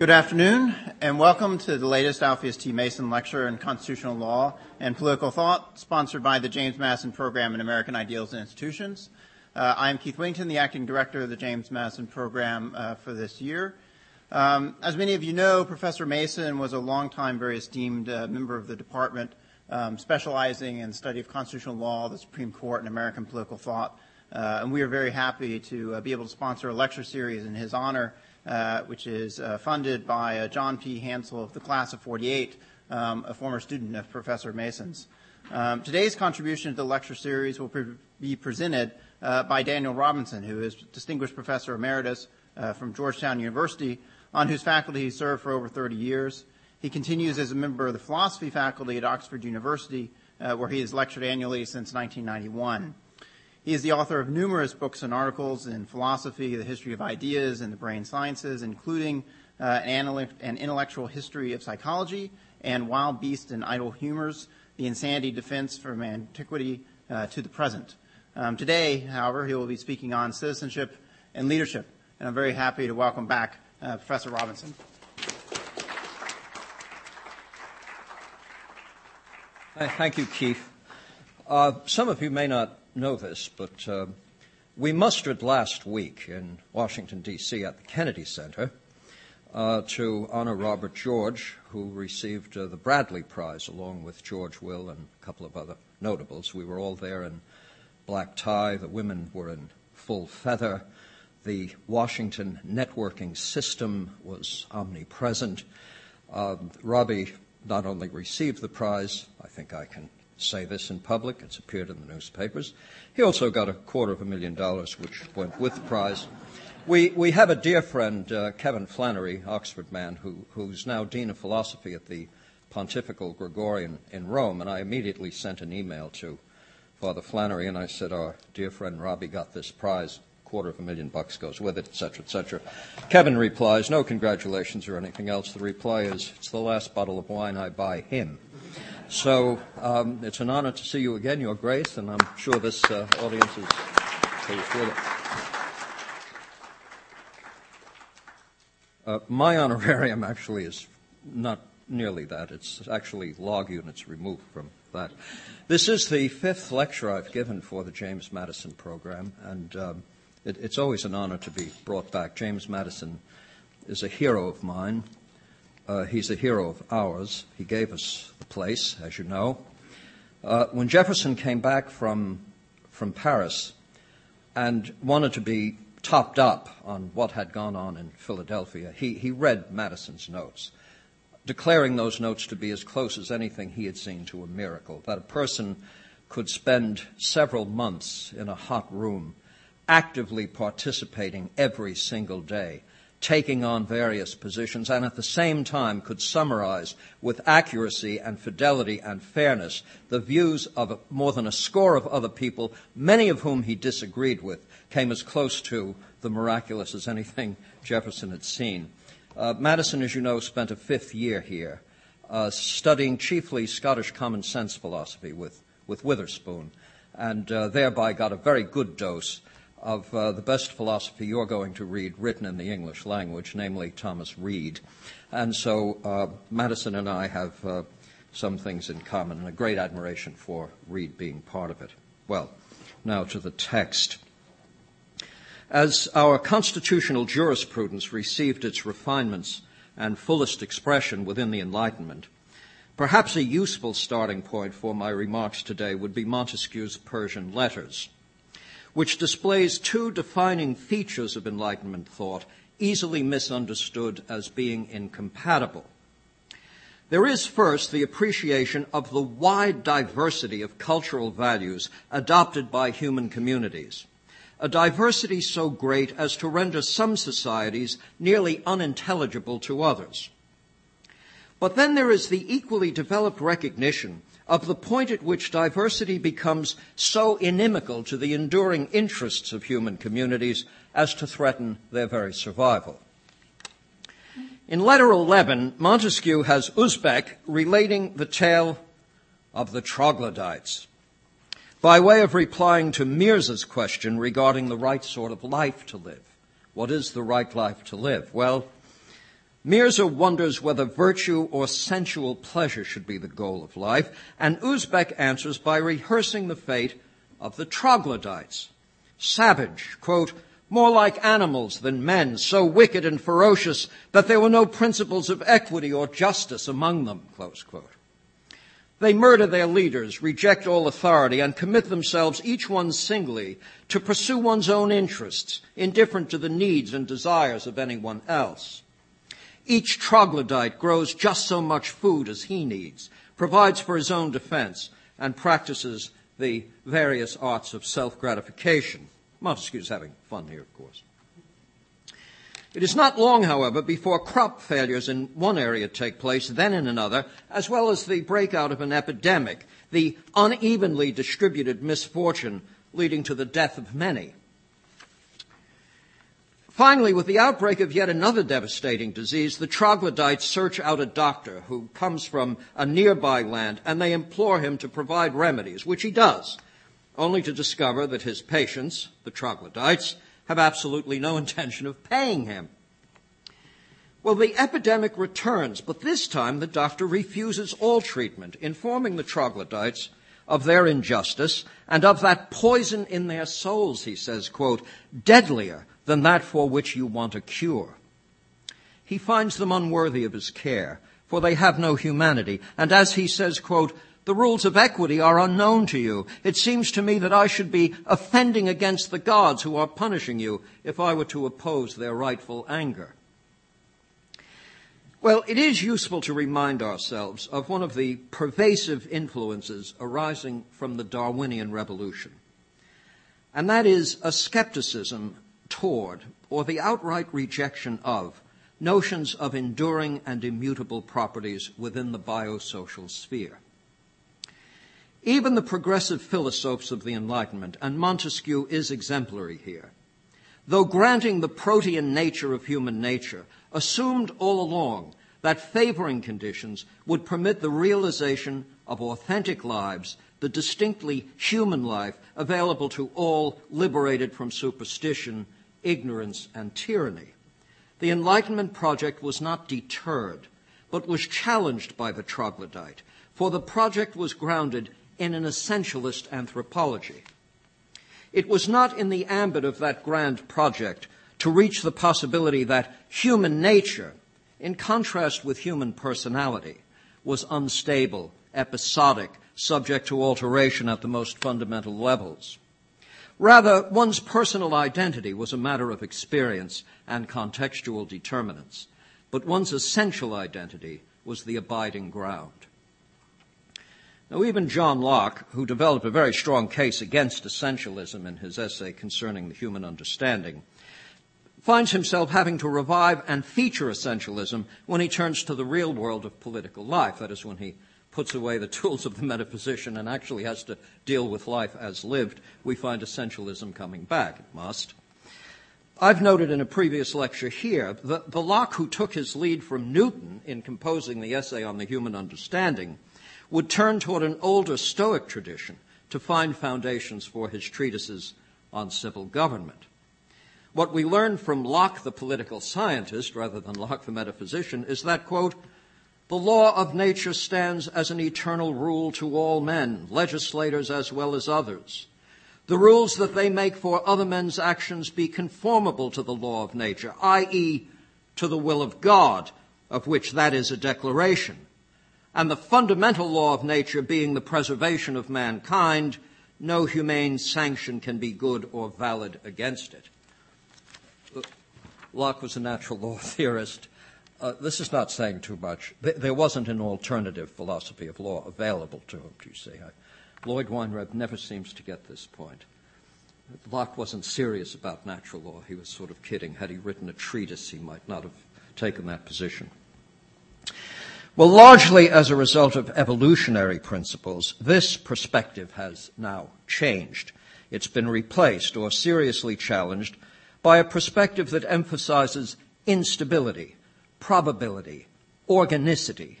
Good afternoon, and welcome to the latest Alpheus T. Mason Lecture in Constitutional Law and Political Thought, sponsored by the James Madison Program in American Ideals and Institutions. Uh, I am Keith Whittington, the acting director of the James Madison Program uh, for this year. Um, as many of you know, Professor Mason was a longtime, very esteemed uh, member of the department, um, specializing in the study of constitutional law, the Supreme Court, and American political thought. Uh, and we are very happy to uh, be able to sponsor a lecture series in his honor which is uh, funded by uh, John P. Hansel of the class of 48, um, a former student of Professor Mason's. Um, today's contribution to the lecture series will pre- be presented uh, by Daniel Robinson, who is Distinguished Professor Emeritus uh, from Georgetown University, on whose faculty he served for over 30 years. He continues as a member of the philosophy faculty at Oxford University, where he has lectured annually since 1991. He is the author of numerous books and articles in philosophy, the history of ideas, and the brain sciences, including uh, an, intellectual history of psychology and Wild Beasts and Idle Humors, the insanity defense from antiquity uh, to the present. Um, today, however, he will be speaking on citizenship and leadership, and I'm very happy to welcome back uh, Professor Robinson. Thank you, Keith. Uh, some of you may not know this, but uh, we mustered last week in Washington, D.C. at the Kennedy Center uh, to honor Robert George, who received uh, the Bradley Prize along with George Will and a couple of other notables. We were all there in black tie. The women were in full feather. The Washington networking system was omnipresent. Uh, Robbie not only received the prize, I think I can say this in public. It's appeared in the newspapers. He also got a quarter of a million dollars, which went with the prize. We, we have a dear friend, uh, Kevin Flannery, Oxford man, who, who's now Dean of Philosophy at the Pontifical Gregorian in Rome, and I immediately sent an email to Father Flannery, and I said, Our dear friend Robbie got this prize quarter of a million bucks goes with it, et cetera, et cetera. Kevin replies, no congratulations or anything else. The reply is, it's the last bottle of wine I buy him. So um, it's an honor to see you again, Your Grace, and I'm sure this uh, audience is pleased with it. Uh, my honorarium actually is not nearly that. It's actually log units removed from that. This is the fifth lecture I've given for the James Madison program, and um, it, it's always an honor to be brought back. James Madison is a hero of mine. Uh, he's a hero of ours. He gave us the place, as you know. Uh, when Jefferson came back from, from Paris and wanted to be topped up on what had gone on in Philadelphia, he, he read Madison's notes, declaring those notes to be as close as anything he had seen to a miracle, that a person could spend several months in a hot room actively participating every single day taking on various positions and at the same time could summarize with accuracy and fidelity and fairness the views of more than a score of other people, many of whom he disagreed with, came as close to the miraculous as anything Jefferson had seen. Uh, Madison, as you know, spent a fifth year here, uh, studying chiefly Scottish common sense philosophy with, with Witherspoon, and uh, thereby got a very good dose of uh, the best philosophy you're going to read written in the English language, namely Thomas Reid. And so uh, Madison and I have uh, some things in common and a great admiration for Reid being part of it. Well, now to the text. As our constitutional jurisprudence received its refinements and fullest expression within the Enlightenment, perhaps a useful starting point for my remarks today would be Montesquieu's Persian letters which displays two defining features of Enlightenment thought, easily misunderstood as being incompatible. There is first the appreciation of the wide diversity of cultural values adopted by human communities, a diversity so great as to render some societies nearly unintelligible to others. But then there is the equally developed recognition of the point at which diversity becomes so inimical to the enduring interests of human communities as to threaten their very survival. In letter 11, Montesquieu has Usbek relating the tale of the troglodytes by way of replying to Mirza's question regarding the right sort of life to live. What is the right life to live? Well, Mirza wonders whether virtue or sensual pleasure should be the goal of life, and Usbek answers by rehearsing the fate of the troglodytes. Savage, quote, more like animals than men, so wicked and ferocious that there were no principles of equity or justice among them, close quote. They murder their leaders, reject all authority, and commit themselves, each one singly, to pursue one's own interests, indifferent to the needs and desires of anyone else. Each troglodyte grows just so much food as he needs, provides for his own defense, and practices the various arts of self-gratification. Montesquieu's having fun here, of course. It is not long, however, before crop failures in one area take place, then in another, as well as the breakout of an epidemic, the unevenly distributed misfortune leading to the death of many. Finally, with the outbreak of yet another devastating disease, the troglodytes search out a doctor who comes from a nearby land and they implore him to provide remedies, which he does, only to discover that his patients, the troglodytes, have absolutely no intention of paying him. Well, the epidemic returns, but this time the doctor refuses all treatment, informing the troglodytes of their injustice and of that poison in their souls, he says, quote, deadlier than that for which you want a cure. He finds them unworthy of his care, for they have no humanity, and as he says, quote, the rules of equity are unknown to you. It seems to me that I should be offending against the gods who are punishing you if I were to oppose their rightful anger. Well, it is useful to remind ourselves of one of the pervasive influences arising from the Darwinian revolution. And that is a skepticism toward, or the outright rejection of, notions of enduring and immutable properties within the biosocial sphere. Even the progressive philosophes of the Enlightenment, and Montesquieu is exemplary here, though granting the protean nature of human nature, assumed all along that favoring conditions would permit the realization of authentic lives, the distinctly human life available to all liberated from superstition, ignorance, and tyranny. The Enlightenment project was not deterred, but was challenged by the troglodyte, for the project was grounded in an essentialist anthropology. It was not in the ambit of that grand project to reach the possibility that human nature, in contrast with human personality, was unstable, episodic, subject to alteration at the most fundamental levels. Rather, one's personal identity was a matter of experience and contextual determinants, but one's essential identity was the abiding ground. Now, even John Locke, who developed a very strong case against essentialism in his essay concerning the human understanding, finds himself having to revive and feature essentialism when he turns to the real world of political life. That is, when he puts away the tools of the metaphysician and actually has to deal with life as lived, we find essentialism coming back. It must. I've noted in a previous lecture here that the Locke who took his lead from Newton in composing the essay on the human understanding would turn toward an older Stoic tradition to find foundations for his treatises on civil government. What we learn from Locke, the political scientist, rather than Locke, the metaphysician, is that, quote, the law of nature stands as an eternal rule to all men, legislators as well as others. The rules that they make for other men's actions be conformable to the law of nature, i.e., to the will of God, of which that is a declaration and the fundamental law of nature being the preservation of mankind, no humane sanction can be good or valid against it. Locke was a natural law theorist. Uh, this is not saying too much. There wasn't an alternative philosophy of law available to him, do you see. Lloyd Weinreb never seems to get this point. Locke wasn't serious about natural law. He was sort of kidding. Had he written a treatise, he might not have taken that position. Well, largely as a result of evolutionary principles, this perspective has now changed. It's been replaced or seriously challenged by a perspective that emphasizes instability, probability, organicity.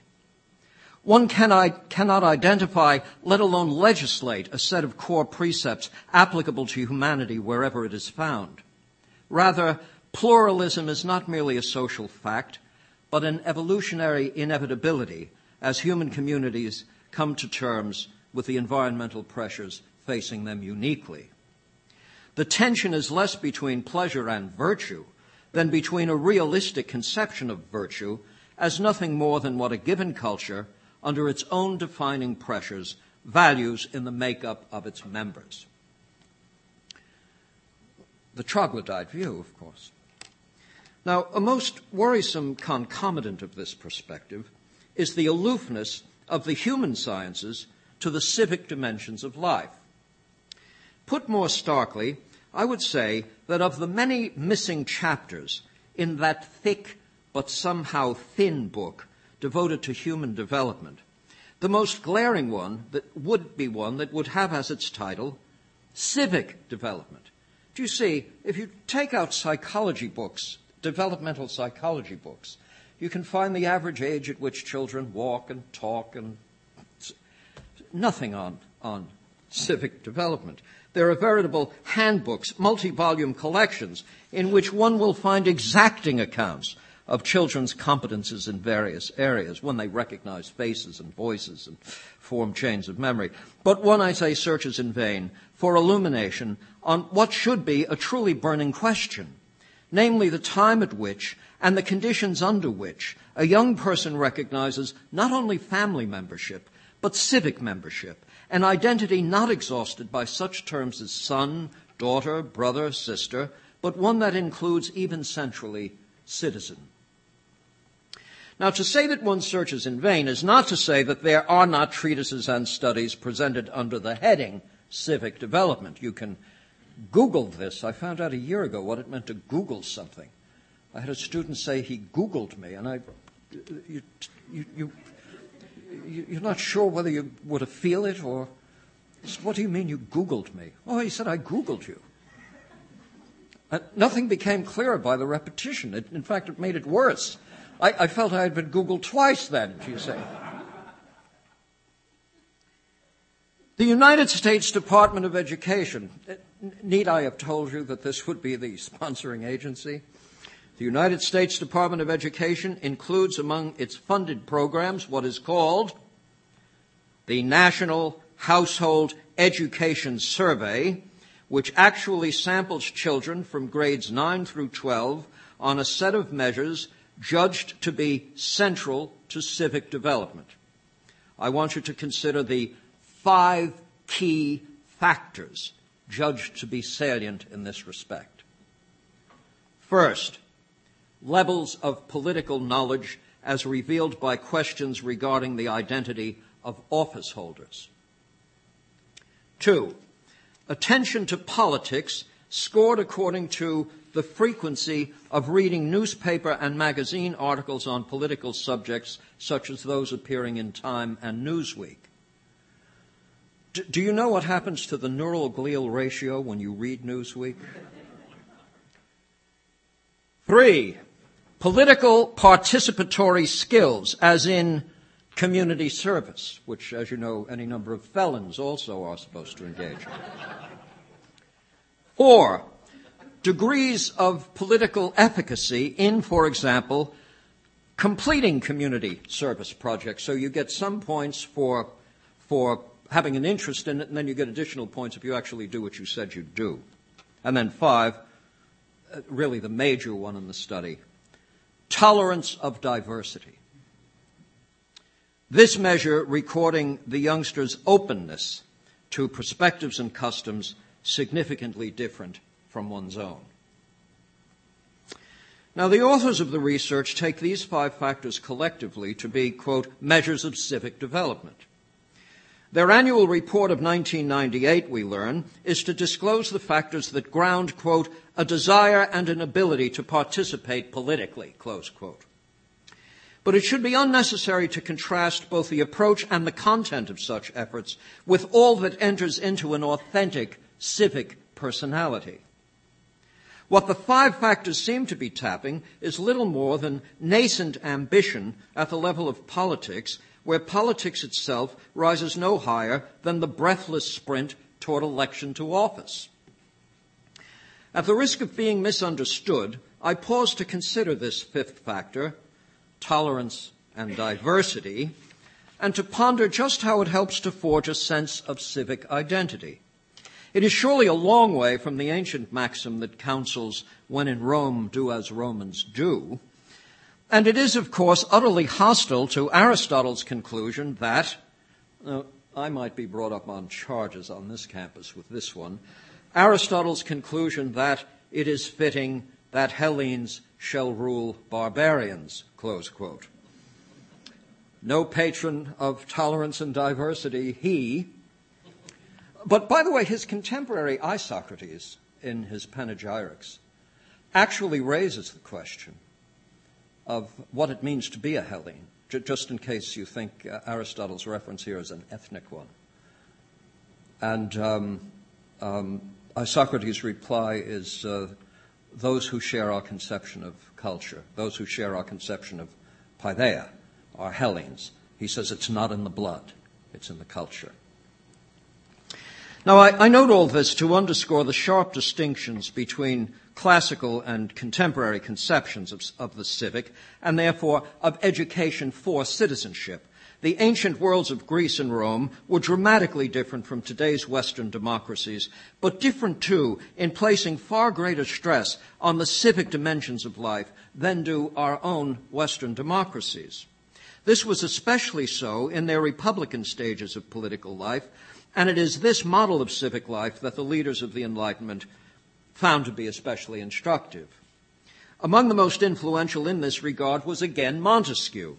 One cannot, identify, let alone legislate, a set of core precepts applicable to humanity wherever it is found. Rather, pluralism is not merely a social fact, but an evolutionary inevitability as human communities come to terms with the environmental pressures facing them uniquely. The tension is less between pleasure and virtue than between a realistic conception of virtue as nothing more than what a given culture, under its own defining pressures, values in the makeup of its members. The troglodyte view, of course. Now, a most worrisome concomitant of this perspective is the aloofness of the human sciences to the civic dimensions of life. Put more starkly, I would say that of the many missing chapters in that thick but somehow thin book devoted to human development, the most glaring one that would be one that would have as its title civic development. Do you see, if you take out psychology books, developmental psychology books, you can find the average age at which children walk and talk and nothing on, on civic development. There are veritable handbooks, multi-volume collections, in which one will find exacting accounts of children's competences in various areas when they recognize faces and voices and form chains of memory. But one, I say, searches in vain for illumination on what should be a truly burning question, namely the time at which and the conditions under which a young person recognizes not only family membership, but civic membership an identity not exhausted by such terms as son, daughter, brother, sister, but one that includes even centrally citizen. Now, to say that one searches in vain is not to say that there are not treatises and studies presented under the heading civic development. You can Google this. I found out a year ago what it meant to Google something. I had a student say he Googled me, and I, you, you, you you're not sure whether you were to feel it or. What do you mean you Googled me? Oh, he said, I Googled you. And nothing became clearer by the repetition. It, in fact, it made it worse. I, I felt I had been Googled twice then, you say. The United States Department of Education, uh, need I have told you that this would be the sponsoring agency? The United States Department of Education includes among its funded programs what is called the National Household Education Survey, which actually samples children from grades 9 through 12 on a set of measures judged to be central to civic development. I want you to consider the five key factors judged to be salient in this respect. First, levels of political knowledge as revealed by questions regarding the identity of office holders. Two, attention to politics scored according to the frequency of reading newspaper and magazine articles on political subjects such as those appearing in Time and Newsweek. do you know what happens to the neural glial ratio when you read Newsweek? Three, Political participatory skills, as in community service, which, as you know, any number of felons also are supposed to engage in. Or degrees of political efficacy in, for example, completing community service projects. So you get some points for, for having an interest in it, and then you get additional points if you actually do what you said you'd do. And then five, uh, really the major one in the study, tolerance of diversity. This measure recording the youngster's openness to perspectives and customs significantly different from one's own. Now, the authors of the research take these five factors collectively to be, quote, measures of civic development. Their annual report of 1998, we learn, is to disclose the factors that ground, quote, a desire and an ability to participate politically, close quote. But it should be unnecessary to contrast both the approach and the content of such efforts with all that enters into an authentic civic personality. What the five factors seem to be tapping is little more than nascent ambition at the level of politics where politics itself rises no higher than the breathless sprint toward election to office. At the risk of being misunderstood, I pause to consider this fifth factor, tolerance, and diversity, and to ponder just how it helps to forge a sense of civic identity. It is surely a long way from the ancient maxim that counsels, when in Rome, do as Romans do. And it is, of course, utterly hostile to Aristotle's conclusion that, uh, I might be brought up on charges on this campus with this one, Aristotle's conclusion that it is fitting that Hellenes shall rule barbarians, close quote. No patron of tolerance and diversity, he. But by the way, his contemporary Isocrates, in his panegyrics, actually raises the question of what it means to be a Hellene, just in case you think uh, Aristotle's reference here is an ethnic one. And um, um, Isocrates' reply is uh, those who share our conception of culture, those who share our conception of paideia, are Hellenes. He says it's not in the blood, it's in the culture. Now, I, I, note all this to underscore the sharp distinctions between classical and contemporary conceptions of, of the civic, and therefore of education for citizenship. The ancient worlds of Greece and Rome were dramatically different from today's Western democracies, but different too in placing far greater stress on the civic dimensions of life than do our own Western democracies. This was especially so in their Republican stages of political life, and it is this model of civic life that the leaders of the Enlightenment found to be especially instructive. Among the most influential in this regard was again Montesquieu.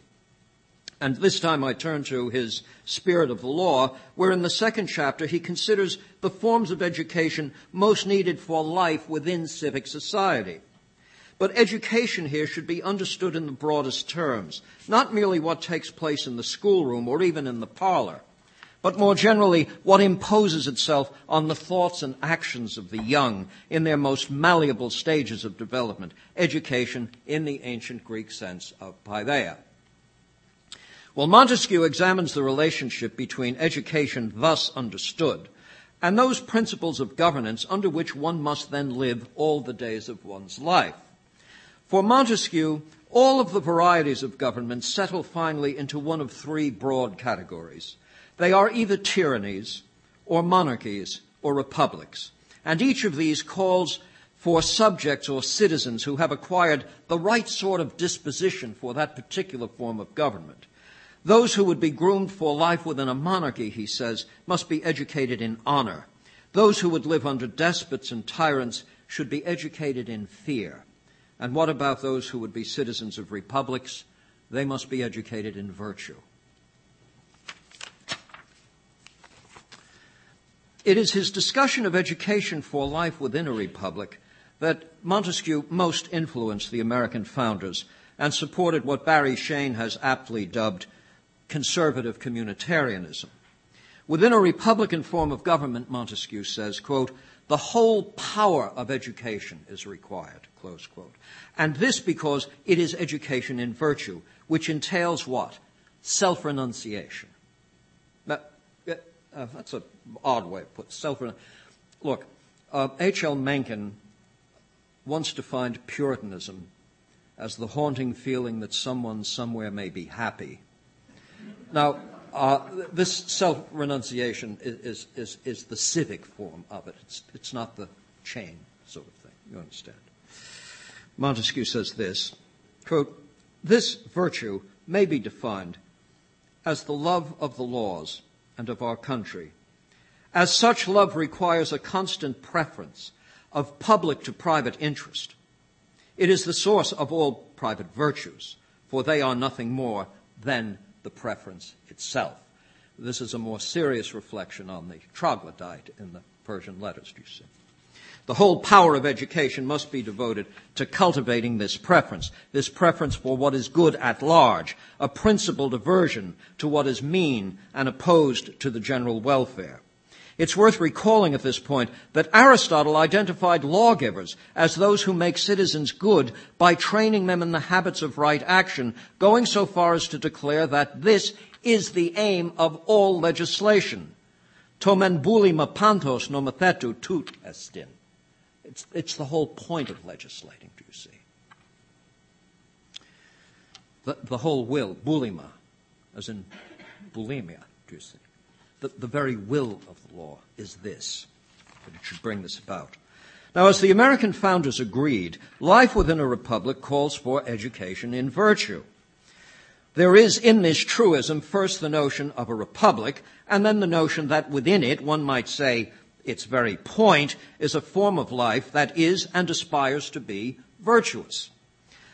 And this time I turn to his Spirit of the Law, where in the second chapter he considers the forms of education most needed for life within civic society. But education here should be understood in the broadest terms, not merely what takes place in the schoolroom or even in the parlor, but more generally what imposes itself on the thoughts and actions of the young in their most malleable stages of development, education in the ancient Greek sense of paideia. Well, Montesquieu examines the relationship between education thus understood and those principles of governance under which one must then live all the days of one's life. For Montesquieu, all of the varieties of government settle finally into one of three broad categories. They are either tyrannies, or monarchies, or republics. And each of these calls for subjects or citizens who have acquired the right sort of disposition for that particular form of government. Those who would be groomed for life within a monarchy, he says, must be educated in honor. Those who would live under despots and tyrants should be educated in fear. And what about those who would be citizens of republics? They must be educated in virtue. It is his discussion of education for life within a republic that Montesquieu most influenced the American founders and supported what Barry Shain has aptly dubbed conservative communitarianism. Within a Republican form of government, Montesquieu says, quote, the whole power of education is required, close quote. And this because it is education in virtue, which entails what? Self-renunciation. That, uh, that's an odd way of putting self Look, H.L. Uh, Mencken once defined Puritanism as the haunting feeling that someone somewhere may be happy now, uh, this self renunciation is, is, is, the civic form of it. It's, it's not the chain sort of thing. You understand? Montesquieu says this quote, This virtue may be defined as the love of the laws and of our country. As such, love requires a constant preference of public to private interest. It is the source of all private virtues, for they are nothing more than the preference itself. This is a more serious reflection on the troglodyte in the Persian letters, do you see. The whole power of education must be devoted to cultivating this preference, this preference for what is good at large, a principled aversion to what is mean and opposed to the general welfare. It's worth recalling at this point that Aristotle identified lawgivers as those who make citizens good by training them in the habits of right action, going so far as to declare that this is the aim of all legislation. Tomen bulima pantos nomethetu tout estin. It's, it's the whole point of legislating, do you see? the, the whole will, bulima, as in bulimia, do you see? The, the very will of the law is this, that it should bring this about. Now, as the American founders agreed, life within a republic calls for education in virtue. There is in this truism first the notion of a republic, and then the notion that within it, one might say, its very point is a form of life that is and aspires to be virtuous.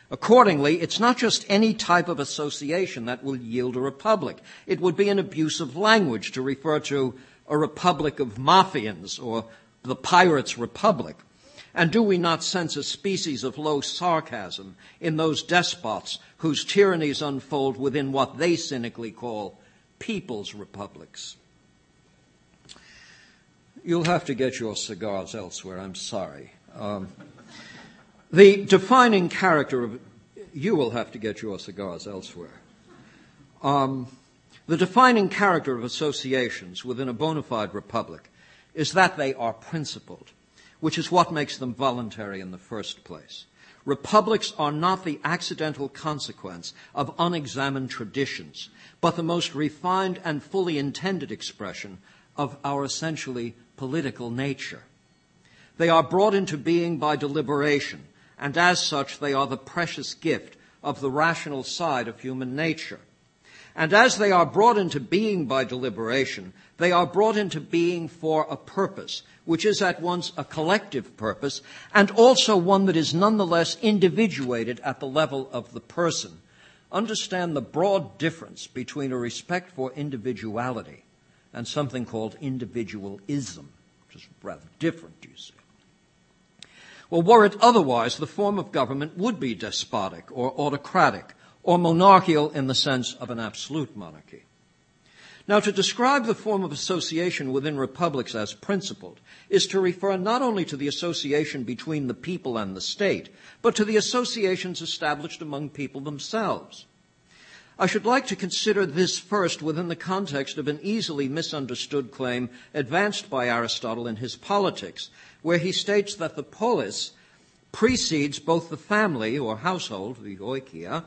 Accordingly, it's not just any type of association that will yield a republic. It would be an abuse of language to refer to a republic of mafians or the pirates' republic. And do we not sense a species of low sarcasm in those despots whose tyrannies unfold within what they cynically call people's republics? You'll have to get your cigars elsewhere, I'm sorry. Um, the defining character of, you will have to get your cigars elsewhere. Um, the defining character of associations within a bona fide republic is that they are principled which is what makes them voluntary in the first place. Republics are not the accidental consequence of unexamined traditions, but the most refined and fully intended expression of our essentially political nature. They are brought into being by deliberation, and as such, they are the precious gift of the rational side of human nature. And as they are brought into being by deliberation, they are brought into being for a purpose, which is at once a collective purpose and also one that is nonetheless individuated at the level of the person. Understand the broad difference between a respect for individuality and something called individualism, which is rather different, you see. Well, were it otherwise, the form of government would be despotic or autocratic or monarchical in the sense of an absolute monarchy. Now, to describe the form of association within republics as principled is to refer not only to the association between the people and the state, but to the associations established among people themselves. I should like to consider this first within the context of an easily misunderstood claim advanced by Aristotle in his Politics, where he states that the polis precedes both the family or household, the oikia,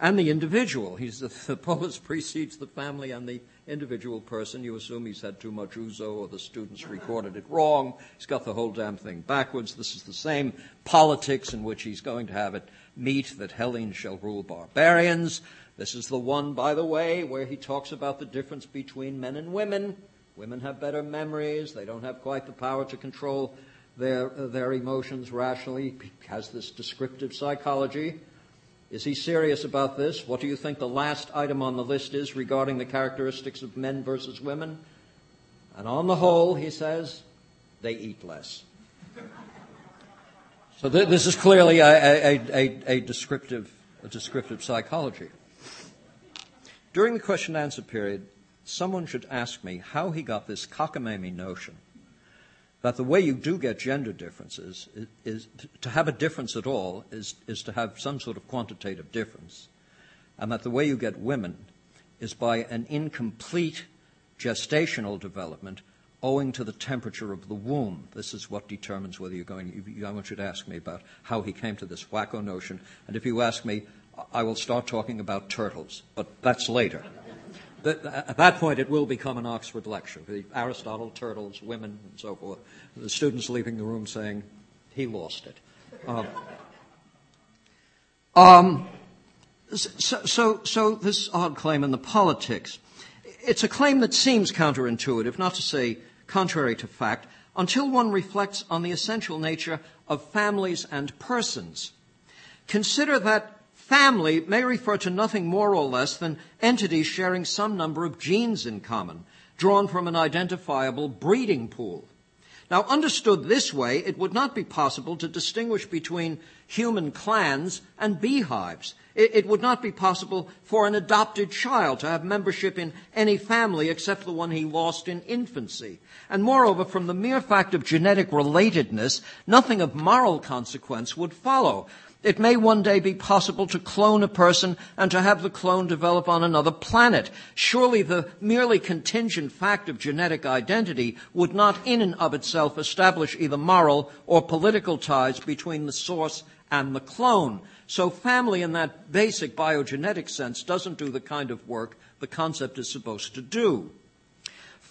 and the individual. He's the, the polis precedes the family and the individual person, you assume he's had too much ouzo or the students recorded it wrong. He's got the whole damn thing backwards. This is the same politics in which he's going to have it meet that Hellenes shall rule barbarians. This is the one, by the way, where he talks about the difference between men and women. Women have better memories. They don't have quite the power to control their, their emotions rationally. He has this descriptive psychology. Is he serious about this? What do you think the last item on the list is regarding the characteristics of men versus women? And on the whole, he says, they eat less. So th- this is clearly a, a, a, a, descriptive, a descriptive psychology. During the question and answer period, someone should ask me how he got this cockamamie notion that the way you do get gender differences is, is, to have a difference at all is, is to have some sort of quantitative difference, and that the way you get women is by an incomplete gestational development owing to the temperature of the womb. This is what determines whether you're going. You, I want you to ask me about how he came to this wacko notion, and if you ask me, I will start talking about turtles, but that's later at that point, it will become an Oxford lecture. The Aristotle, turtles, women, and so forth. The students leaving the room saying, he lost it. Um, um, so, so, so, this odd claim in the politics, it's a claim that seems counterintuitive, not to say contrary to fact, until one reflects on the essential nature of families and persons. Consider that Family may refer to nothing more or less than entities sharing some number of genes in common, drawn from an identifiable breeding pool. Now, understood this way, it would not be possible to distinguish between human clans and beehives. It, would not be possible for an adopted child to have membership in any family except the one he lost in infancy. And moreover, from the mere fact of genetic relatedness, nothing of moral consequence would follow. It may one day be possible to clone a person and to have the clone develop on another planet. Surely the merely contingent fact of genetic identity would not in and of itself establish either moral or political ties between the source and the clone. So family in that basic biogenetic sense doesn't do the kind of work the concept is supposed to do.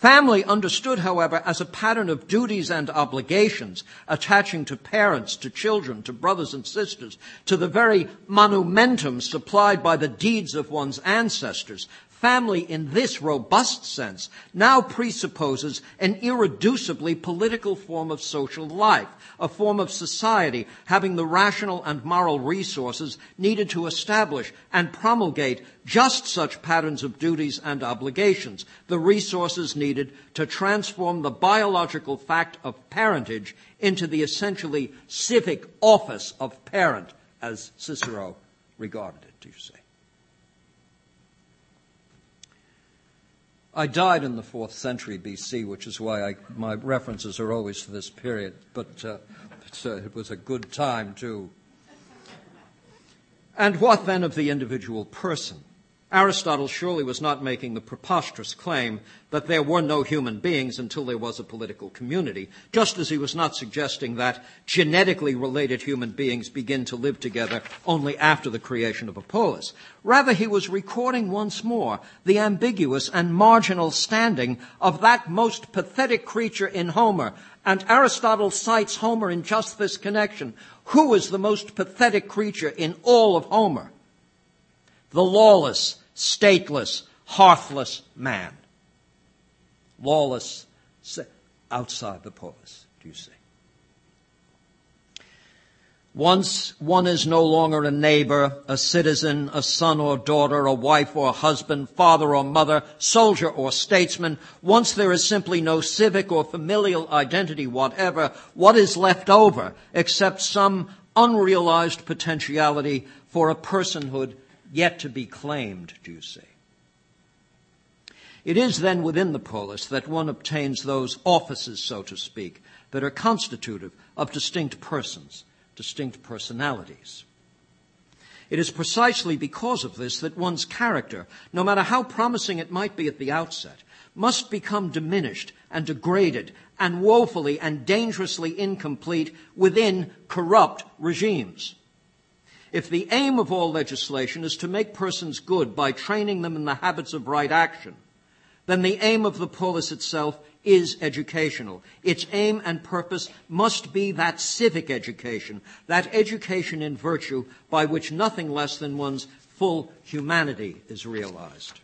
Family understood, however, as a pattern of duties and obligations attaching to parents, to children, to brothers and sisters, to the very monumentum supplied by the deeds of one's ancestors, family in this robust sense now presupposes an irreducibly political form of social life, a form of society having the rational and moral resources needed to establish and promulgate just such patterns of duties and obligations, the resources needed to transform the biological fact of parentage into the essentially civic office of parent, as Cicero regarded it, do you see? I died in the fourth century BC, which is why I, my references are always to this period, but uh, uh, it was a good time too. And what then of the individual person? Aristotle surely was not making the preposterous claim that there were no human beings until there was a political community, just as he was not suggesting that genetically related human beings begin to live together only after the creation of a polis. Rather, he was recording once more the ambiguous and marginal standing of that most pathetic creature in Homer, and Aristotle cites Homer in just this connection. Who is the most pathetic creature in all of Homer? The lawless, stateless, hearthless man. Lawless, outside the polis, do you see? Once one is no longer a neighbor, a citizen, a son or daughter, a wife or husband, father or mother, soldier or statesman, once there is simply no civic or familial identity whatever, what is left over except some unrealized potentiality for a personhood yet to be claimed, do you see? It is then within the polis that one obtains those offices, so to speak, that are constitutive of distinct persons, distinct personalities. It is precisely because of this that one's character, no matter how promising it might be at the outset, must become diminished and degraded and woefully and dangerously incomplete within corrupt regimes. If the aim of all legislation is to make persons good by training them in the habits of right action, then the aim of the polis itself is educational. Its aim and purpose must be that civic education, that education in virtue by which nothing less than one's full humanity is realized.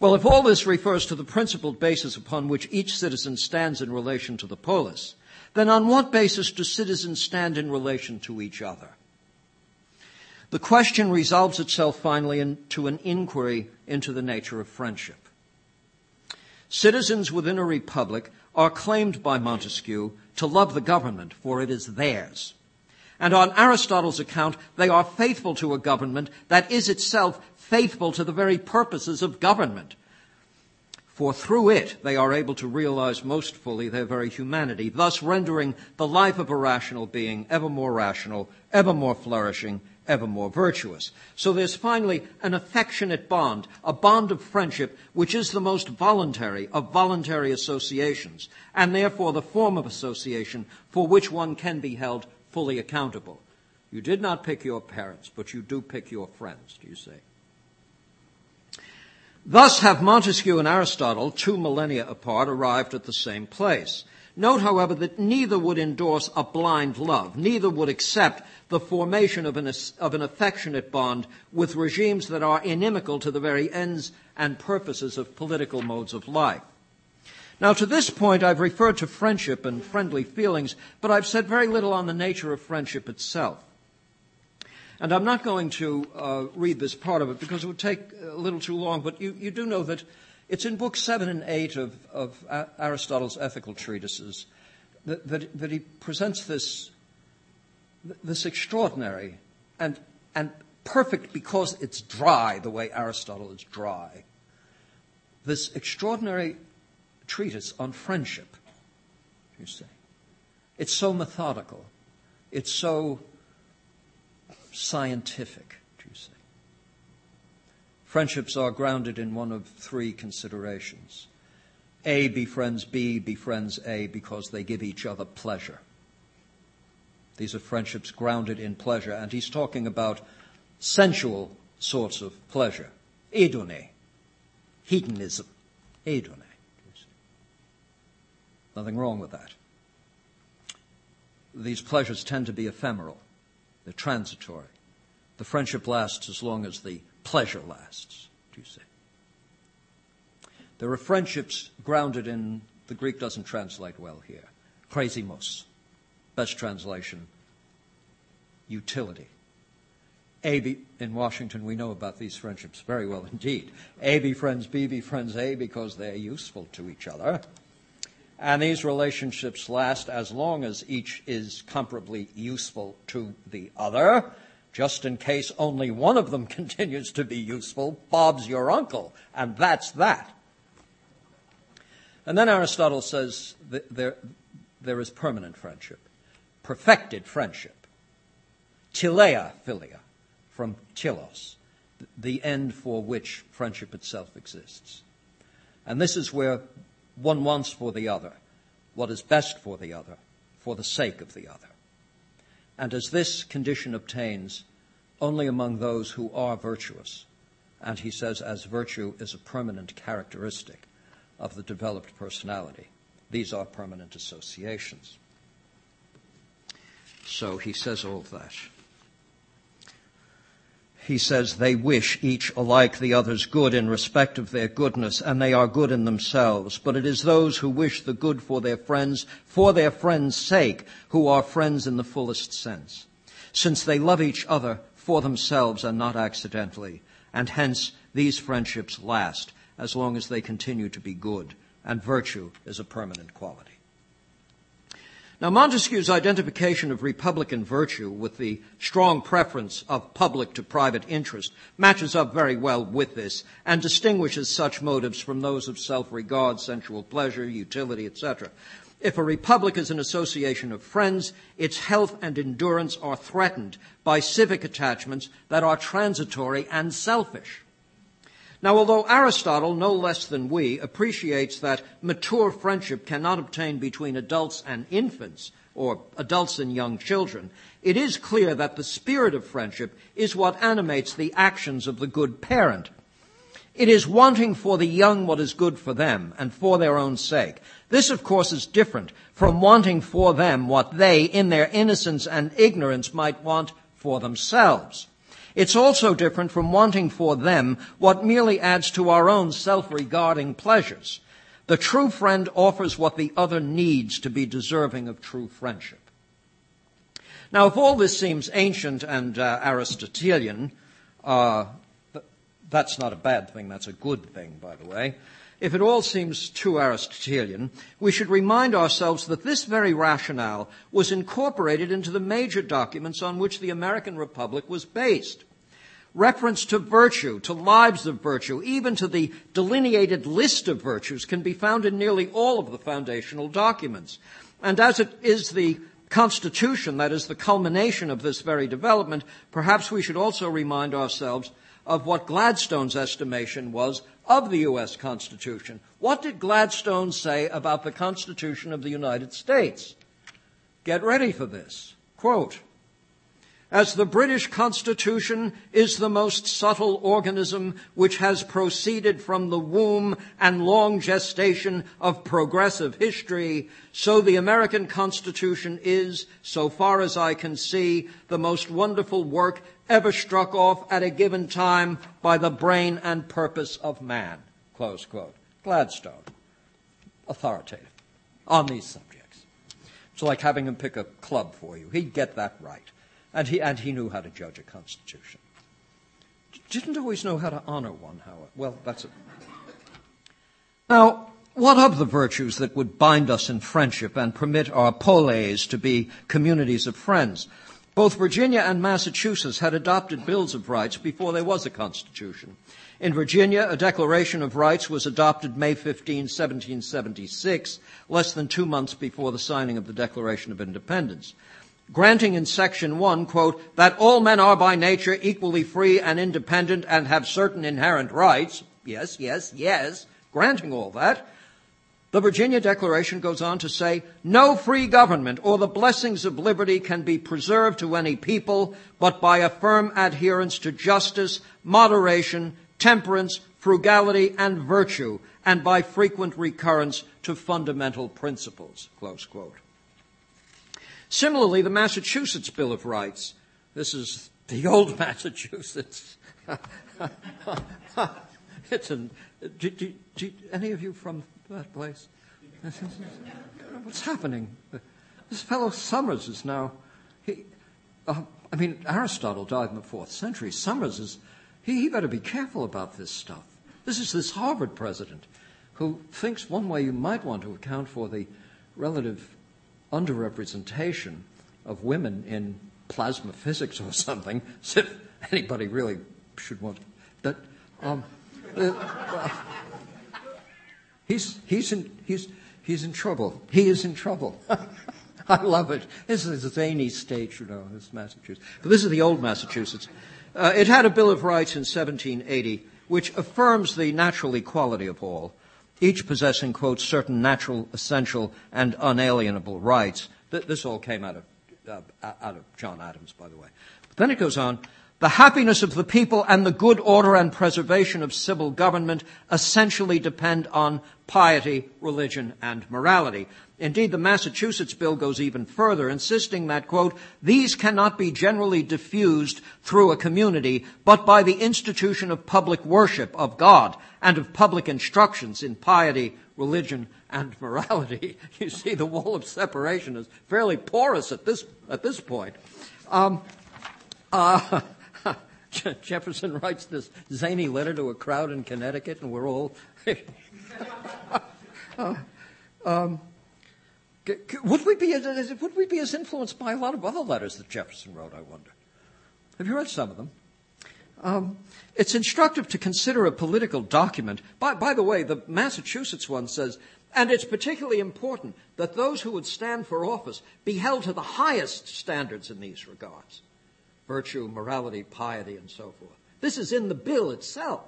Well, if all this refers to the principled basis upon which each citizen stands in relation to the polis, then on what basis do citizens stand in relation to each other? The question resolves itself finally into an inquiry into the nature of friendship. Citizens within a republic are claimed by Montesquieu to love the government, for it is theirs. And on Aristotle's account, they are faithful to a government that is itself faithful to the very purposes of government. For through it, they are able to realize most fully their very humanity, thus rendering the life of a rational being ever more rational, ever more flourishing, ever more virtuous. So there's finally an affectionate bond, a bond of friendship, which is the most voluntary of voluntary associations, and therefore the form of association for which one can be held fully accountable. You did not pick your parents, but you do pick your friends, do you see? Thus have Montesquieu and Aristotle, two millennia apart, arrived at the same place. Note, however, that neither would endorse a blind love, neither would accept the formation of an, of an affectionate bond with regimes that are inimical to the very ends and purposes of political modes of life. Now, to this point, I've referred to friendship and friendly feelings, but I've said very little on the nature of friendship itself. And I'm not going to uh, read this part of it because it would take a little too long, but you, you do know that it's in books seven and eight of, of Aristotle's ethical treatises that, that, that he presents this this extraordinary and, and perfect because it's dry, the way Aristotle is dry, this extraordinary treatise on friendship, you see. It's so methodical. It's so scientific, you see. Friendships are grounded in one of three considerations. A befriends B befriends A because they give each other pleasure. These are friendships grounded in pleasure, and he's talking about sensual sorts of pleasure. Edone, hedonism, edone. Nothing wrong with that. These pleasures tend to be ephemeral. They're transitory. The friendship lasts as long as the pleasure lasts, do you see? There are friendships grounded in, the Greek doesn't translate well here, krasimos. Best translation, utility. A B, in Washington, we know about these friendships very well indeed. A befriends B befriends A because they're useful to each other. And these relationships last as long as each is comparably useful to the other. Just in case only one of them continues to be useful, Bob's your uncle, and that's that. And then Aristotle says that there, there is permanent friendship, perfected friendship, teleia philia, from telos, the end for which friendship itself exists. And this is where one wants for the other what is best for the other, for the sake of the other. And as this condition obtains only among those who are virtuous, and he says, as virtue is a permanent characteristic of the developed personality, these are permanent associations. So he says all that he says they wish each alike the other's good in respect of their goodness, and they are good in themselves. But it is those who wish the good for their friends, for their friends' sake, who are friends in the fullest sense, since they love each other for themselves and not accidentally, and hence these friendships last as long as they continue to be good, and virtue is a permanent quality. Now, Montesquieu's identification of Republican virtue with the strong preference of public to private interest matches up very well with this and distinguishes such motives from those of self-regard, sensual pleasure, utility, etc. If a republic is an association of friends, its health and endurance are threatened by civic attachments that are transitory and selfish. Now, although Aristotle, no less than we, appreciates that mature friendship cannot obtain between adults and infants, or adults and young children, it is clear that the spirit of friendship is what animates the actions of the good parent. It is wanting for the young what is good for them and for their own sake. This, of course, is different from wanting for them what they, in their innocence and ignorance, might want for themselves. It's also different from wanting for them what merely adds to our own self-regarding pleasures. The true friend offers what the other needs to be deserving of true friendship. Now, if all this seems ancient and uh, Aristotelian, uh, that's not a bad thing, that's a good thing, by the way. If it all seems too Aristotelian, we should remind ourselves that this very rationale was incorporated into the major documents on which the American Republic was based. Reference to virtue, to lives of virtue, even to the delineated list of virtues can be found in nearly all of the foundational documents. And as it is the Constitution that is the culmination of this very development, perhaps we should also remind ourselves of what Gladstone's estimation was of the U.S. Constitution. What did Gladstone say about the Constitution of the United States? Get ready for this. Quote, as the British Constitution is the most subtle organism which has proceeded from the womb and long gestation of progressive history, so the American Constitution is, so far as I can see, the most wonderful work ever struck off at a given time by the brain and purpose of man. Close quote. Gladstone. Authoritative on these subjects. It's like having him pick a club for you. He'd get that right. And he, and he knew how to judge a constitution. Didn't always know how to honor one, however. Well, that's it. Now, what of the virtues that would bind us in friendship and permit our poleis to be communities of friends? Both Virginia and Massachusetts had adopted bills of rights before there was a constitution. In Virginia, a Declaration of Rights was adopted May 15, 1776, less than two months before the signing of the Declaration of Independence granting in section 1, quote, that all men are by nature equally free and independent and have certain inherent rights. Yes, yes, yes, granting all that. The Virginia Declaration goes on to say, no free government or the blessings of liberty can be preserved to any people but by a firm adherence to justice, moderation, temperance, frugality, and virtue, and by frequent recurrence to fundamental principles. Similarly, the Massachusetts Bill of Rights. This is the old Massachusetts. It's an, do, do, do, any of you from that place. What's happening? This fellow Summers is now. He, uh, I mean, Aristotle died in the fourth century. Summers is. He, he better be careful about this stuff. This is this Harvard president who thinks one way you might want to account for the relative underrepresentation of women in plasma physics or something, as if anybody really should want. That. Um, He's, he's, in, he's, he's in trouble. He is in trouble. I love it. This is a zany state, you know, this Massachusetts. But this is the old Massachusetts. Uh, it had a Bill of Rights in 1780 which affirms the natural equality of all, each possessing, quote, certain natural, essential, and unalienable rights. Th- this all came out of, uh, out of John Adams, by the way. But then it goes on, the happiness of the people and the good order and preservation of civil government essentially depend on piety, religion, and morality. Indeed, the Massachusetts bill goes even further, insisting that, quote, these cannot be generally diffused through a community, but by the institution of public worship of God and of public instructions in piety, religion, and morality. You see, the wall of separation is fairly porous at this, at this point. Um, uh, Jefferson writes this zany letter to a crowd in Connecticut, and we're all. uh, um, would we, be as, would we be as influenced by a lot of other letters that Jefferson wrote, I wonder? Have you read some of them? Um, it's instructive to consider a political document. By, by the way, the Massachusetts one says, and it's particularly important that those who would stand for office be held to the highest standards in these regards virtue, morality, piety, and so forth. This is in the bill itself.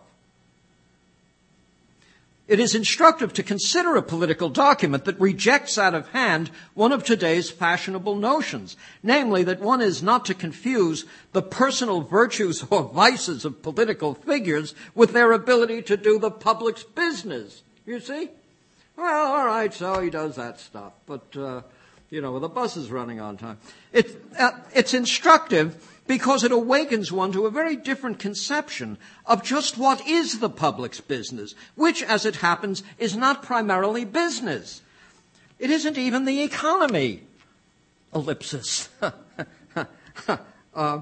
It is instructive to consider a political document that rejects out of hand one of today's fashionable notions, namely that one is not to confuse the personal virtues or vices of political figures with their ability to do the public's business. You see? Well, all right, so he does that stuff, but, uh, you know, the bus is running on time. It, uh, it's instructive because it awakens one to a very different conception of just what is the public's business, which, as it happens, is not primarily business. It isn't even the economy. Ellipsis. uh,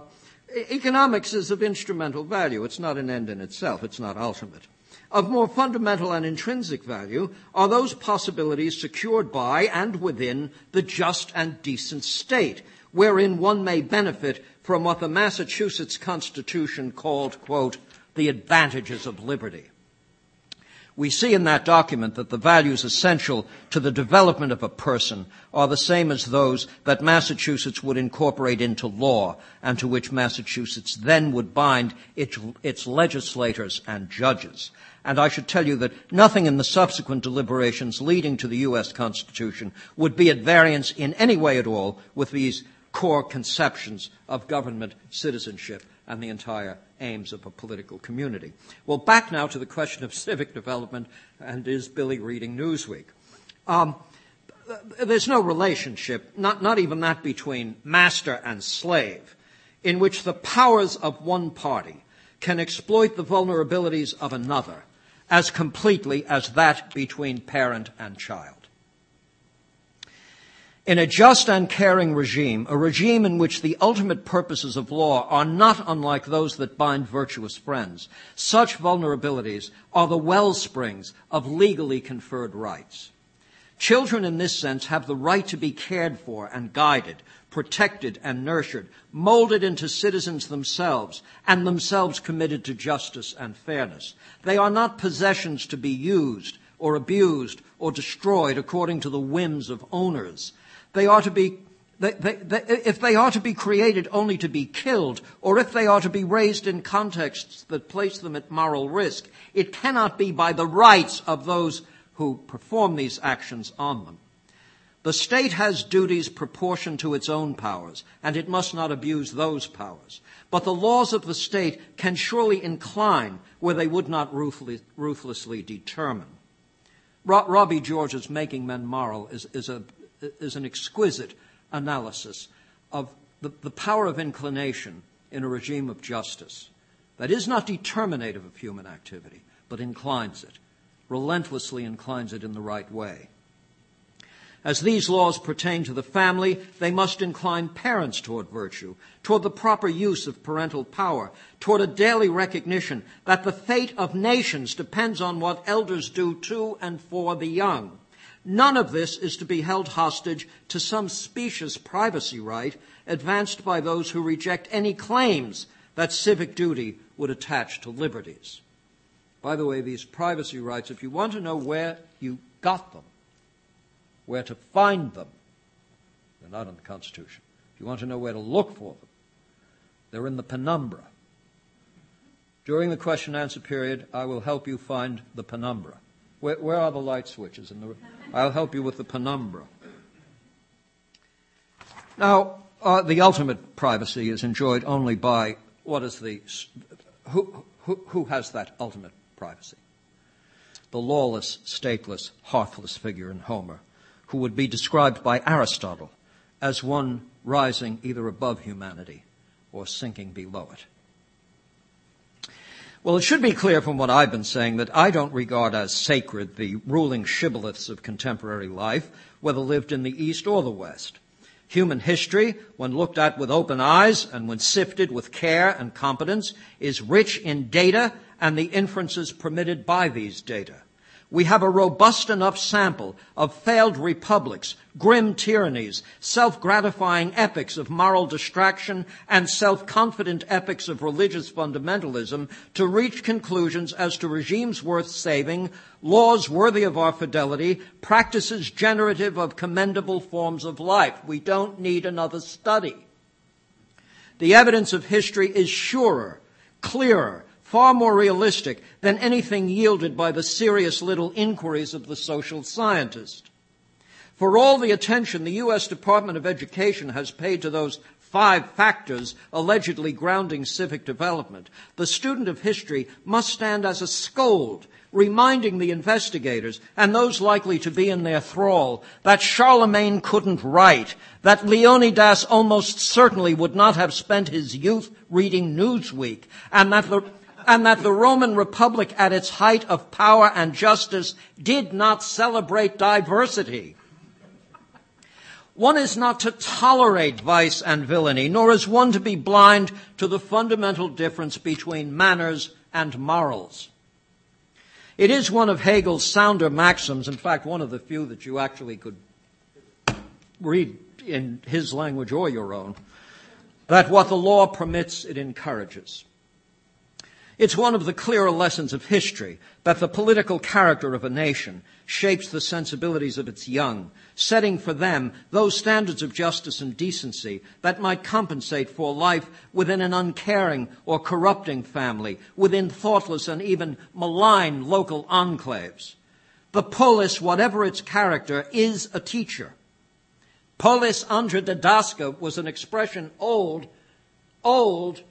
economics is of instrumental value. It's not an end in itself. It's not ultimate. Of more fundamental and intrinsic value are those possibilities secured by and within the just and decent state, wherein one may benefit from what the Massachusetts Constitution called, quote, the advantages of liberty. We see in that document that the values essential to the development of a person are the same as those that Massachusetts would incorporate into law and to which Massachusetts then would bind its, its, legislators and judges. And I should tell you that nothing in the subsequent deliberations leading to the U.S. Constitution would be at variance in any way at all with these core conceptions of government citizenship and the entire aims of a political community. Well, back now to the question of civic development and is Billy reading Newsweek? Um, there's no relationship, not, not even that between master and slave, in which the powers of one party can exploit the vulnerabilities of another as completely as that between parent and child. In a just and caring regime, a regime in which the ultimate purposes of law are not unlike those that bind virtuous friends, such vulnerabilities are the well springs of legally conferred rights. Children in this sense have the right to be cared for and guided, protected and nurtured, molded into citizens themselves, and themselves committed to justice and fairness. They are not possessions to be used or abused or destroyed according to the whims of owners they are to be they, they, if they are to be created only to be killed, or if they are to be raised in contexts that place them at moral risk, it cannot be by the rights of those who perform these actions on them. The state has duties proportioned to its own powers, and it must not abuse those powers. But the laws of the state can surely incline where they would not ruthlessly determine. Robbie George's Making Men Moral is, is, a, is an exquisite analysis of the, the power of inclination in a regime of justice that is not determinative of human activity, but inclines it, relentlessly inclines it in the right way. As these laws pertain to the family, they must incline parents toward virtue, toward the proper use of parental power, toward a daily recognition that the fate of nations depends on what elders do to and for the young. None of this is to be held hostage to some specious privacy right advanced by those who reject any claims that civic duty would attach to liberties. By the way, these privacy rights, if you want to know where you got them, where to find them, they're not in the Constitution. If you want to know where to look for them, they're in the penumbra. During the question and answer period, I will help you find the penumbra. Where, where are the light switches? In the, I'll help you with the penumbra. Now, uh, the ultimate privacy is enjoyed only by what is the who, who, who has that ultimate privacy? The lawless, stateless, hearthless figure in Homer, who would be described by Aristotle as one rising either above humanity or sinking below it. Well, it should be clear from what I've been saying that I don't regard as sacred the ruling shibboleths of contemporary life, whether lived in the East or the West. Human history, when looked at with open eyes and when sifted with care and competence, is rich in data and the inferences permitted by these data. We have a robust enough sample of failed republics, grim tyrannies, self-gratifying epics of moral distraction, and self-confident epics of religious fundamentalism to reach conclusions as to regimes worth saving, laws worthy of our fidelity, practices generative of commendable forms of life. We don't need another study. The evidence of history is surer, clearer, far more realistic than anything yielded by the serious little inquiries of the social scientist. For all the attention the U.S. Department of Education has paid to those five factors allegedly grounding civic development, the student of history must stand as a scold, reminding the investigators and those likely to be in their thrall that Charlemagne couldn't write, that Leonidas almost certainly would not have spent his youth reading Newsweek, and that the and that the Roman Republic at its height of power and justice did not celebrate diversity. One is not to tolerate vice and villainy, nor is one to be blind to the fundamental difference between manners and morals. It is one of Hegel's sounder maxims, in fact, one of the few that you actually could read in his language or your own, that what the law permits, it encourages. It's one of the clearer lessons of history that the political character of a nation shapes the sensibilities of its young, setting for them those standards of justice and decency that might compensate for life within an uncaring or corrupting family, within thoughtless and even malign local enclaves. The polis, whatever its character, is a teacher. Polis didaskei was an expression old, old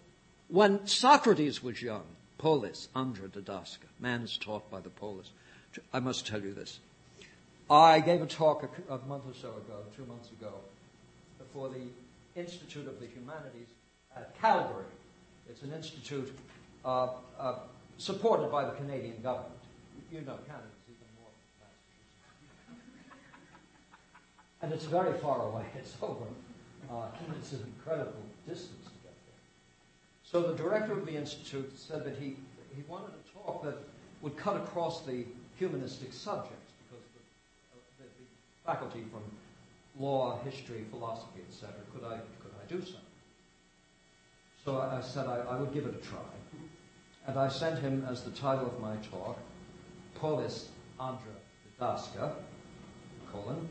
when Socrates was young polis, andra didaskei. Man is taught by the polis. I must tell you this. I gave a talk a, a month or so ago, two months ago, for the Institute of the Humanities at Calgary. It's an institute uh, uh, supported by the Canadian government. You know, Canada's even more And it's very far away. It's over. Uh, it's an incredible distance. So the director of the institute said that he, he wanted a talk that would cut across the humanistic subjects because the, uh, the, faculty from law, history, philosophy, etc. Could I could I do so? So I, I said I, I, would give it a try, and I sent him as the title of my talk, Polis andra didaskei, colon,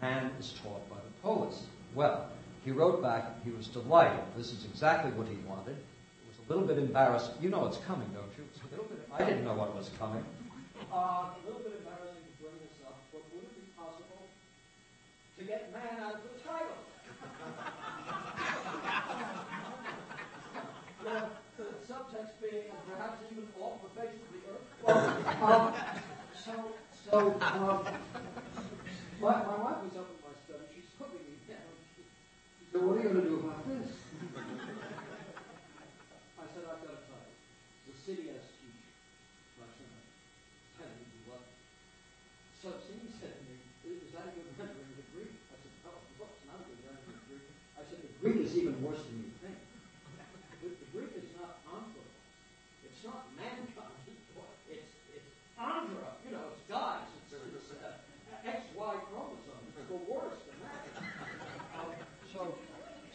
man is taught by the polis. Well, he wrote back, he was delighted. This is exactly what he wanted. He was a little bit embarrassed. You know it's coming, don't you? Bit, I didn't know what was coming. uh, a little bit embarrassing to bring this up, but would it be possible to get man out of the title? the, the subtext being, perhaps even off the face of the earth. Well, um, so, so, um, my, my wife was up in my study. She's cooking me down. She said, what are you going to do about this? I said, I've got to tell you. The city has teacher. Lecture night. Ten and eleven. So Cindy said to me, is that a good rendering of the Greek? I said, no, well, it's not a good rendering of the Greek. I said, the Greek is even worse than you think. The, the Greek is not anthropos. It's not mankind. It's, it's andra. You know, it's guys. It's, it's uh, XY chromosome. It's the worst than that. Um, so,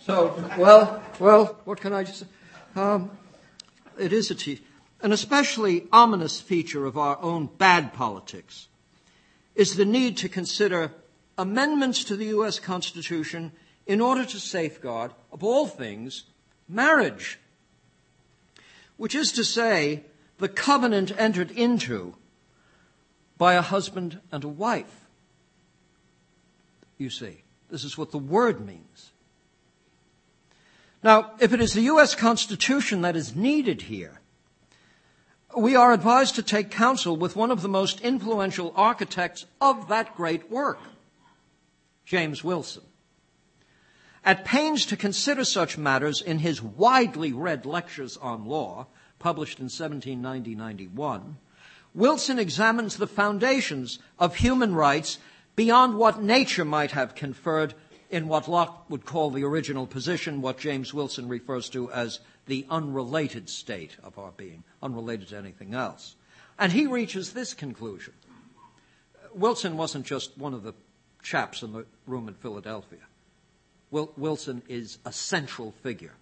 so, well, well, what can I just say? Um, it is a te- an especially ominous feature of our own bad politics is the need to consider amendments to the U.S. Constitution in order to safeguard, of all things, marriage, which is to say, the covenant entered into by a husband and a wife. You see, this is what the word means. Now, if it is the U.S. Constitution that is needed here, we are advised to take counsel with one of the most influential architects of that great work, James Wilson. At pains to consider such matters in his widely read lectures on law, published in 1790-91, Wilson examines the foundations of human rights beyond what nature might have conferred in what Locke would call the original position, what James Wilson refers to as the unrelated state of our being, unrelated to anything else. And he reaches this conclusion. Wilson wasn't just one of the chaps in the room in Philadelphia. Wilson is a central figure.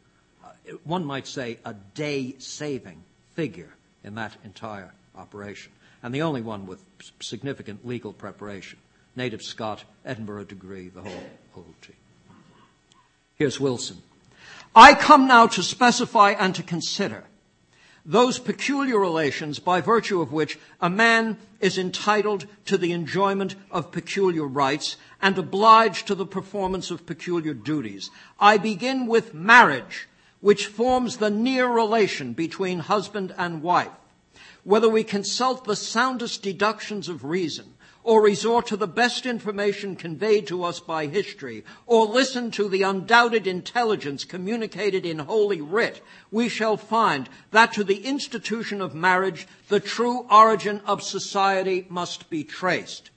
Uh, one might say a day saving figure in that entire operation, and the only one with significant legal preparation. Native Scot, Edinburgh degree, the whole, whole team. Here's Wilson. I come now to specify and to consider those peculiar relations by virtue of which a man is entitled to the enjoyment of peculiar rights and obliged to the performance of peculiar duties. I begin with marriage, which forms the near relation between husband and wife. Whether we consult the soundest deductions of reason, or resort to the best information conveyed to us by history, or listen to the undoubted intelligence communicated in Holy Writ, we shall find that to the institution of marriage, the true origin of society must be traced.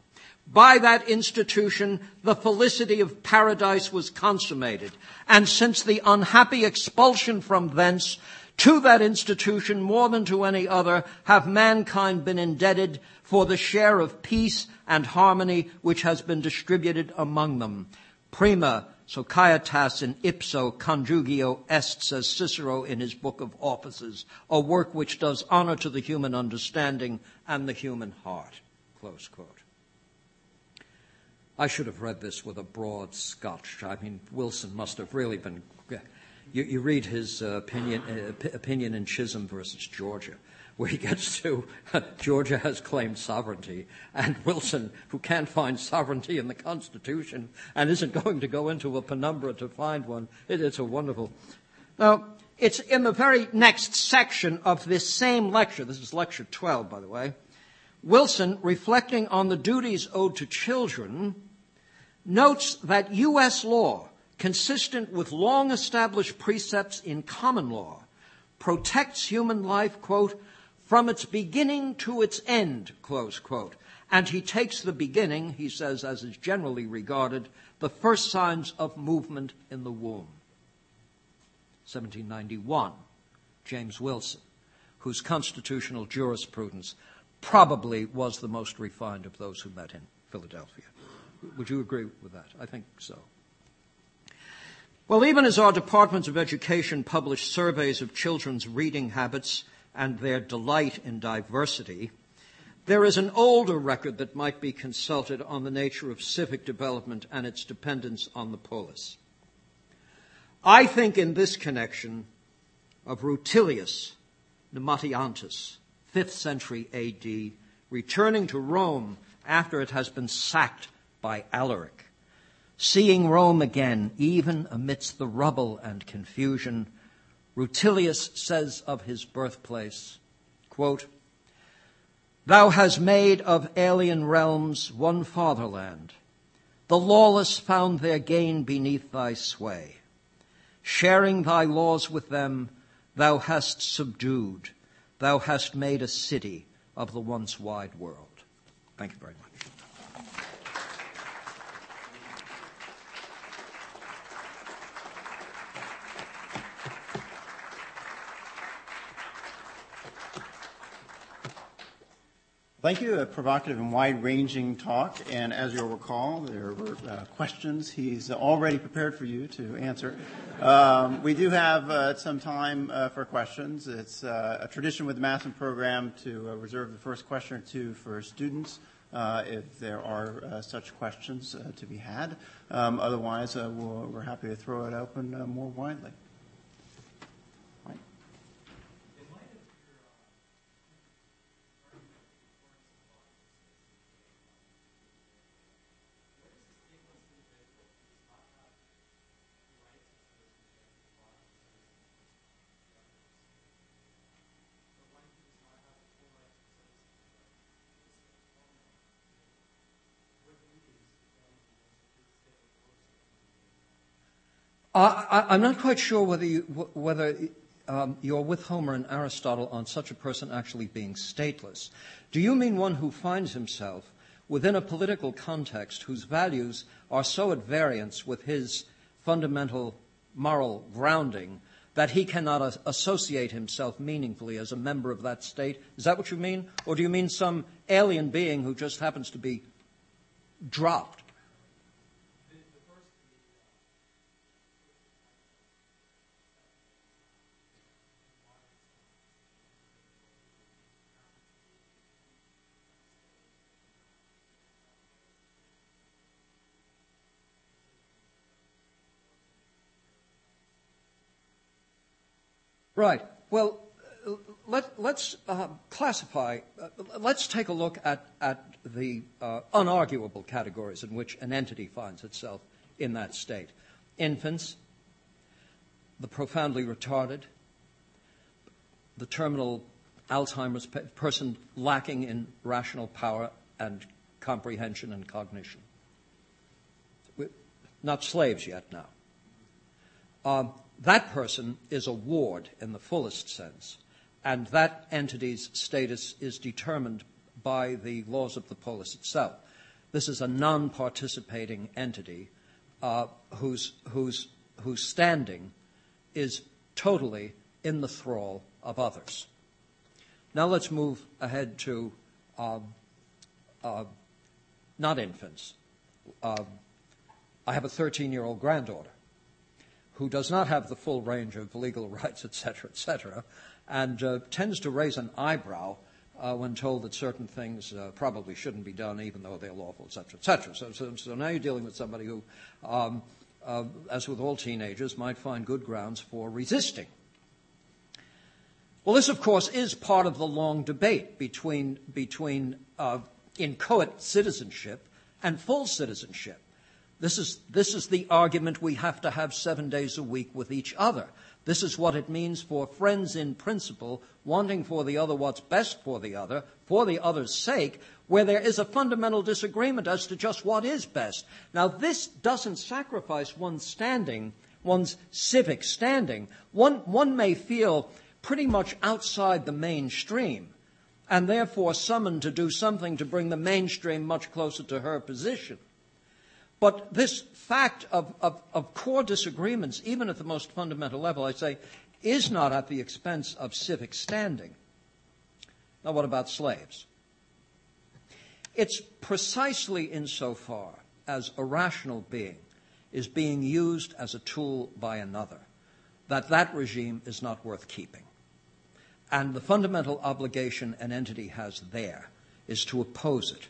By that institution, the felicity of paradise was consummated, and since the unhappy expulsion from thence, to that institution, more than to any other, have mankind been indebted for the share of peace and harmony which has been distributed among them. Prima societas in ipso conjugio est, says Cicero in his book of offices, a work which does honor to the human understanding and the human heart. Close quote. I should have read this with a broad scotch. I mean, Wilson must have really been you, you read his uh, opinion, uh, opinion in Chisholm versus Georgia, where he gets to uh, Georgia has claimed sovereignty, and Wilson, who can't find sovereignty in the Constitution and isn't going to go into a penumbra to find one. It, it's a wonderful. Now, it's in the very next section of this same lecture. This is lecture 12, by the way. Wilson, reflecting on the duties owed to children, notes that U.S. law consistent with long established precepts in common law, protects human life, quote, from its beginning to its end, close quote. And he takes the beginning, he says, as is generally regarded, the first signs of movement in the womb. 1791, James Wilson, whose constitutional jurisprudence probably was the most refined of those who met in Philadelphia. Would you agree with that? I think so. Well, even as our departments of education publish surveys of children's reading habits and their delight in diversity, there is an older record that might be consulted on the nature of civic development and its dependence on the polis. I think in this connection of Rutilius Namatianus, 5th century AD, returning to Rome after it has been sacked by Alaric. Seeing Rome again, even amidst the rubble and confusion, Rutilius says of his birthplace, quote, Thou hast made of alien realms one fatherland. The lawless found their gain beneath thy sway. Sharing thy laws with them, thou hast subdued, thou hast made a city of the once wide world. Thank you very much. Thank you. A provocative and wide ranging talk. And as you'll recall, there were uh, questions he's already prepared for you to answer. Um, we do have uh, some time uh, for questions. It's uh, a tradition with the Masson program to uh, reserve the first question or two for students. Uh, if there are such questions to be had. Um, otherwise, we we are happy to throw it open more widely. I, am not quite sure whether, you, whether um, you're with Homer and Aristotle on such a person actually being stateless. Do you mean one who finds himself within a political context whose values are so at variance with his fundamental moral grounding that he cannot associate himself meaningfully as a member of that state? Is that what you mean? Or do you mean some alien being who just happens to be dropped? Right. Well, let, us uh, classify, uh, let's take a look at, at the uh, unarguable categories in which an entity finds itself in that state infants, the profoundly retarded, the terminal Alzheimer's person lacking in rational power and comprehension and cognition. We're not slaves yet now. Um, that person is a ward in the fullest sense, and that entity's status is determined by the laws of the polis itself. This is a non participating entity uh, whose, whose, whose standing is totally in the thrall of others. Now let's move ahead to uh, uh, not infants. Uh, I have a 13 year old granddaughter who does not have the full range of legal rights, et cetera, et cetera, and uh, tends to raise an eyebrow uh, when told that certain things uh, probably shouldn't be done, even though they're lawful, et cetera, et cetera. So, so, so now you're dealing with somebody who, um, uh, as with all teenagers, might find good grounds for resisting. Well, this, of course, is part of the long debate between, between uh, inchoate citizenship and full citizenship. This is, this is the argument we have to have seven days a week with each other. This is what it means for friends in principle wanting for the other what's best for the other, for the other's sake, where there is a fundamental disagreement as to just what is best. Now, this doesn't sacrifice one's standing, one's civic standing. One, one may feel pretty much outside the mainstream and therefore summoned to do something to bring the mainstream much closer to her position. But this fact of, of, of, core disagreements, even at the most fundamental level, I say, is not at the expense of civic standing. Now, what about slaves? It's precisely insofar as a rational being is being used as a tool by another that that regime is not worth keeping. And the fundamental obligation an entity has there is to oppose it,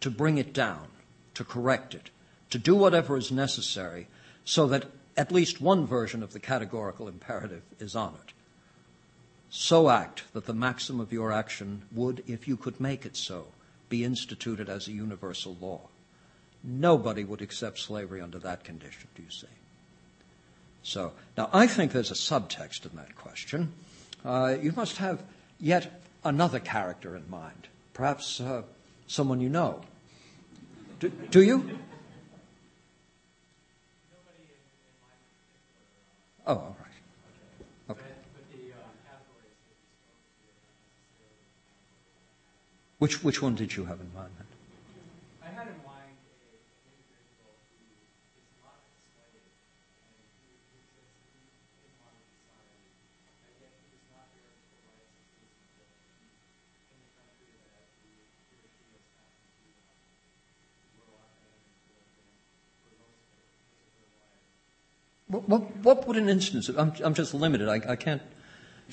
to bring it down, to correct it, to do whatever is necessary so that at least one version of the categorical imperative is honored. So act that the maxim of your action would, if you could make it so, be instituted as a universal law. Nobody would accept slavery under that condition, do you see? So, now I think there's a subtext in that question. Uh, you must have yet another character in mind, perhaps uh, someone you know. Do, do you? Oh, all right. Okay. Which, which one did you have in mind? I had in mind a, an individual who is not a slave and who exists in modern society, and yet he does not bear the rights of citizenship in the country that he, he or she has happened to uh, grow up in and to live in for most of, most of their lives. What, what, what would an instance? I'm, I'm just limited. I, I can't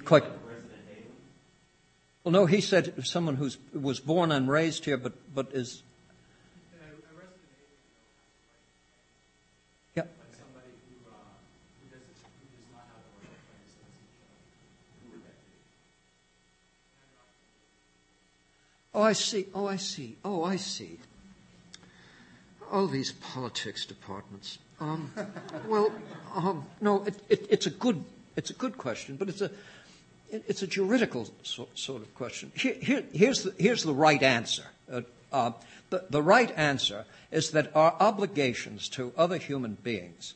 quite. Well, no, he said someone who was born and raised here, but but is. Yeah. Oh, I see. Oh, I see. Oh, I see. All these politics departments. Um, well, um, no, it, it, it's a good it's a good question, but it's a it, it's a juridical so, sort of question. Here, here, here's the here's the right answer. Uh, uh, the, the right answer is that our obligations to other human beings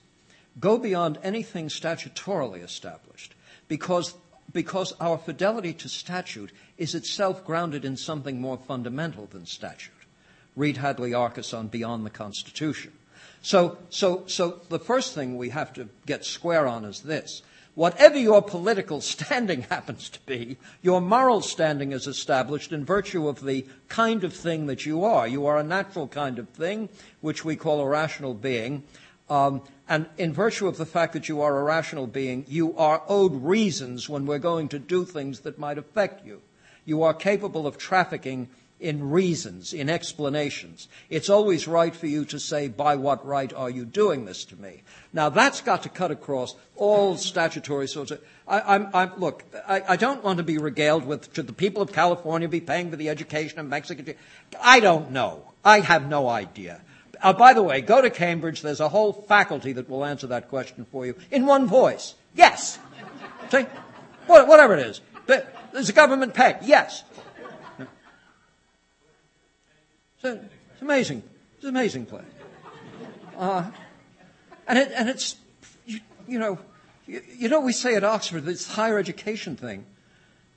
go beyond anything statutorily established because because our fidelity to statute is itself grounded in something more fundamental than statute. Read Hadley Arkes on Beyond the Constitution. So, so, so the first thing we have to get square on is this. Whatever your political standing happens to be, your moral standing is established in virtue of the kind of thing that you are. You are a natural kind of thing, which we call a rational being. Um, and in virtue of the fact that you are a rational being, you are owed reasons when we're going to do things that might affect you. You are capable of trafficking in reasons, in explanations. It's always right for you to say, by what right are you doing this to me? Now that's got to cut across all statutory sorts of, I, I'm, I'm, look, I, I don't want to be regaled with, should the people of California be paying for the education of Mexico? I don't know. I have no idea. Uh, by the way, go to Cambridge. There's a whole faculty that will answer that question for you in one voice. Yes. See? Whatever it is. Does the government pay? Yes. So it's amazing. It's an amazing place. Uh, and, it, and it's, you, you know, you, you, know, we say at Oxford, this higher education thing.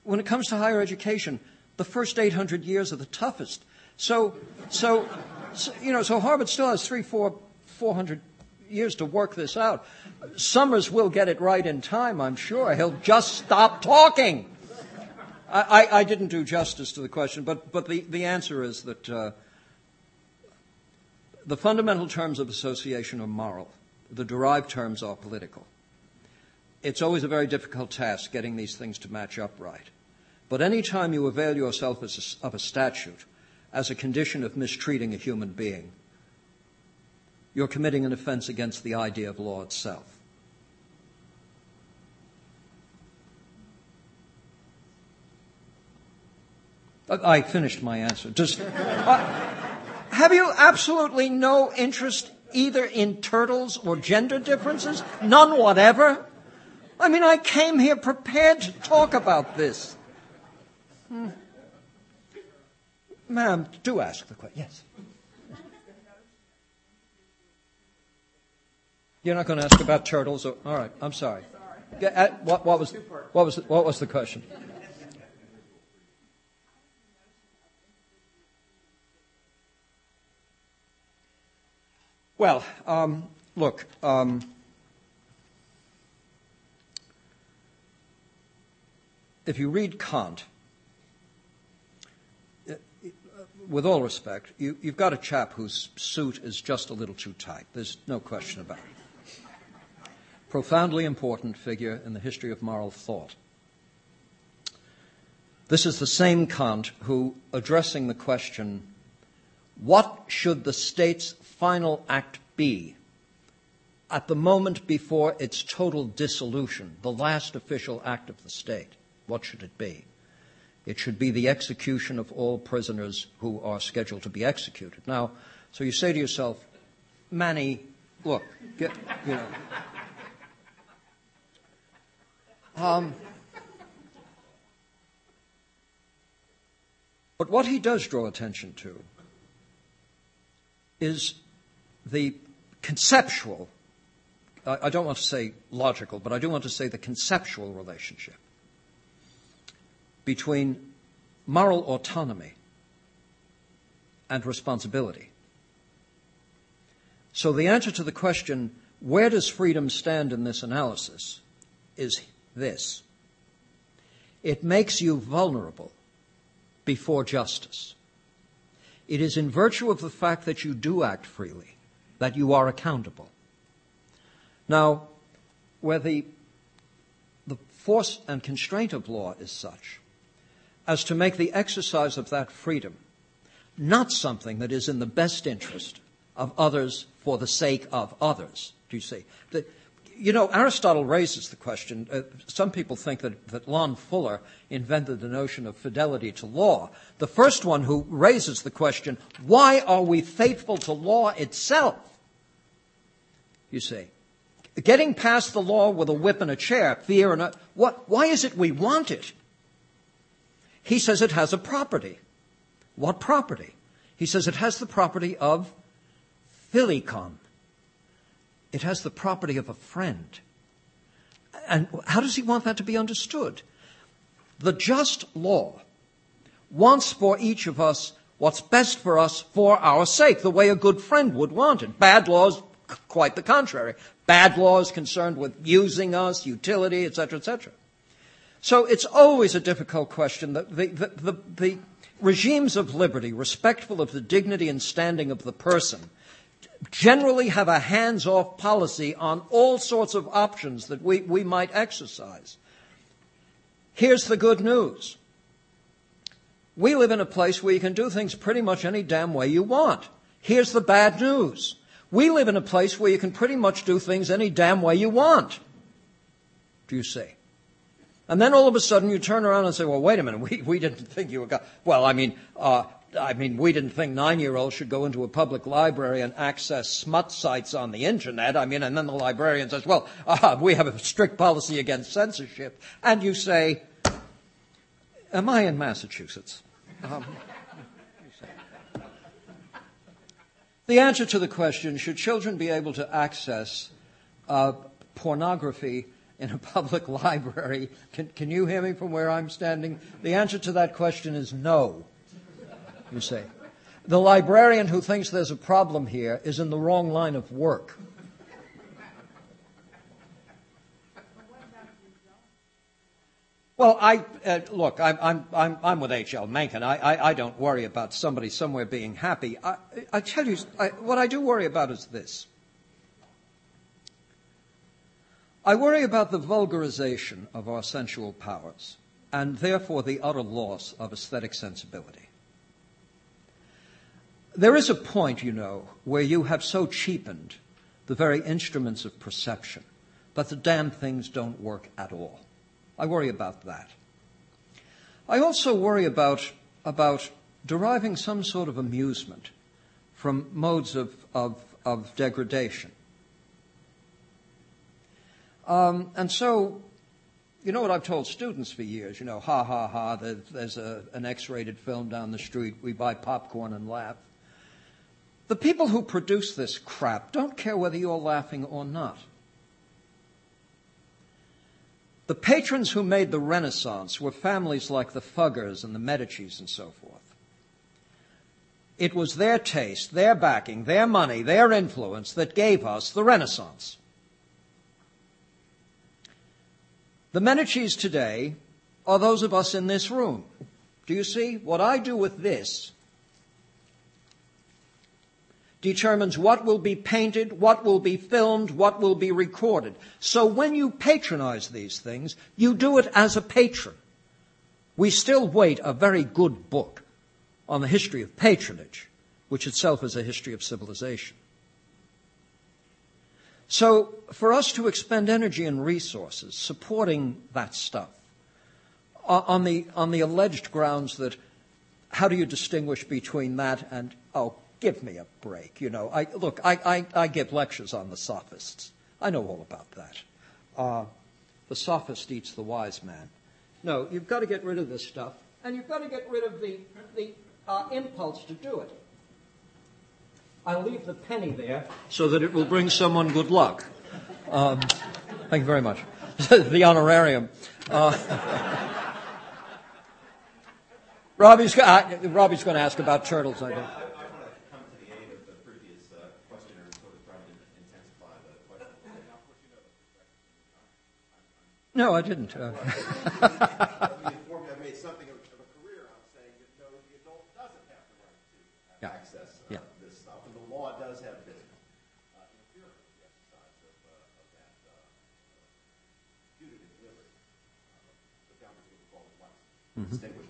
When it comes to higher education, the first 800 years are the toughest. So, so, so you know, so Harvard still has three, four, 400 years to work this out. Summers will get it right in time, I'm sure. He'll just stop talking. I, I, I didn't do justice to the question, but, but the, the answer is that uh, the fundamental terms of association are moral. The derived terms are political. It's always a very difficult task getting these things to match up right. But any time you avail yourself a, of a statute as a condition of mistreating a human being, you're committing an offense against the idea of law itself. I finished my answer. Just, uh, have you absolutely no interest either in turtles or gender differences? None whatever? I mean, I came here prepared to talk about this. Hmm. Ma'am, do ask the question. Yes. You're not going to ask about turtles? Or, all right, I'm sorry. Uh, what, what, was, what, was, what was the question? Well, um, look, um, if you read Kant, uh, with all respect, you, have got a chap whose suit is just a little too tight. There's no question about it. Profoundly important figure in the history of moral thought. This is the same Kant who, addressing the question, what should the state's final act be at the moment before its total dissolution, the last official act of the state? What should it be? It should be the execution of all prisoners who are scheduled to be executed. Now, so you say to yourself, Manny, look, get, you know. Um, but what he does draw attention to is the conceptual, I don't want to say logical, but I do want to say the conceptual relationship between moral autonomy and responsibility. So the answer to the question, where does freedom stand in this analysis, is this. It makes you vulnerable before justice. It is in virtue of the fact that you do act freely that you are accountable. Now, where the, the force and constraint of law is such as to make the exercise of that freedom not something that is in the best interest of others for the sake of others. Do you see? The, you know, Aristotle raises the question. Uh, some people think that, that Lon Fuller invented the notion of fidelity to law. The first one who raises the question, why are we faithful to law itself? You see. Getting past the law with a whip and a chair, fear and a, what, why is it we want it? He says it has a property. What property? He says it has the property of philikon. It has the property of a friend. And how does he want that to be understood? The just law wants for each of us what's best for us for our sake, the way a good friend would want it. Bad laws, quite the contrary. Bad laws concerned with using us, utility, etc., etc. So it's always a difficult question. The, the, the, the, regimes of liberty, respectful of the dignity and standing of the person, generally have a hands off policy on all sorts of options that we, we might exercise. Here's the good news. We live in a place where you can do things pretty much any damn way you want. Here's the bad news. We live in a place where you can pretty much do things any damn way you want. Do you see? And then all of a sudden you turn around and say, well, wait a minute, we, we didn't think you were, go-. well, I mean, uh, I mean, we didn't think nine-year-olds should go into a public library and access smut sites on the internet. I mean, and then the librarian says, well, uh, we have a strict policy against censorship. And you say, am I in Massachusetts? Um, the answer to the question, should children be able to access uh, pornography in a public library? Can, can you hear me from where I'm standing? The answer to that question is no you say. The librarian who thinks there's a problem here is in the wrong line of work. Well, I uh, look. I'm, I'm, I'm, I'm with H.L. Mencken. I, I, I, don't worry about somebody somewhere being happy. I, I tell you, I, what I do worry about is this. I worry about the vulgarization of our sensual powers, and therefore the utter loss of aesthetic sensibility. There is a point, you know, where you have so cheapened the very instruments of perception that the damn things don't work at all. I worry about that. I also worry about, about deriving some sort of amusement from modes of, of, of degradation. Um, and so, you know what I've told students for years, you know, ha ha ha, there's a, an X rated film down the street, we buy popcorn and laugh. The people who produce this crap don't care whether you're laughing or not. The patrons who made the Renaissance were families like the Fuggers and the Medicis and so forth. It was their taste, their backing, their money, their influence that gave us the Renaissance. The Medicis today are those of us in this room. Do you see? What I do with this determines what will be painted, what will be filmed, what will be recorded. So when you patronize these things, you do it as a patron. We still wait a very good book on the history of patronage, which itself is a history of civilization. So for us to expend energy and resources supporting that stuff on the on the alleged grounds that how do you distinguish between that and oh give me a break you know. I look I I, I give lectures on the sophists. I know all about that. Uh, the sophist eats the wise man. No you've got to get rid of this stuff and you've got to get rid of the the uh, impulse to do it. I'll leave the penny there so that it will bring someone good luck. Um, thank you very much. The honorarium. Uh, Robbie's, uh, Robbie's going to ask about turtles, I think. No, I didn't. Uh. I think that made something of a career i'd say that no the adult doesn't have the access uh, to this stuff and the law does have this uh. uh, judicial work to down to the to mm-hmm. establish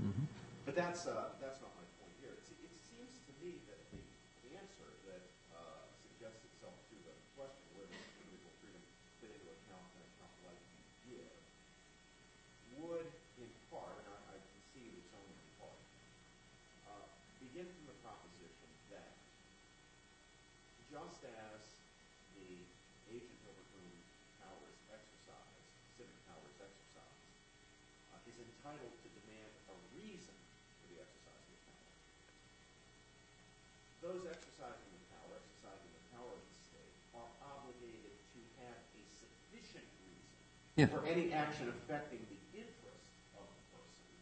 mm-hmm. but that's not my point here. It, it seems to me that the, the answer that uh, suggests itself to the question where does individual freedom fit into account in account like you give would, in part, and I, I concede it's only in part, uh, begin from the proposition that just as the agent over whom powers exercise, civic powers exercise, uh, is entitled to demand a reason those exercising the power, exercising the power of the state, are obligated to have a sufficient reason yeah. For any action affecting the interest of the person.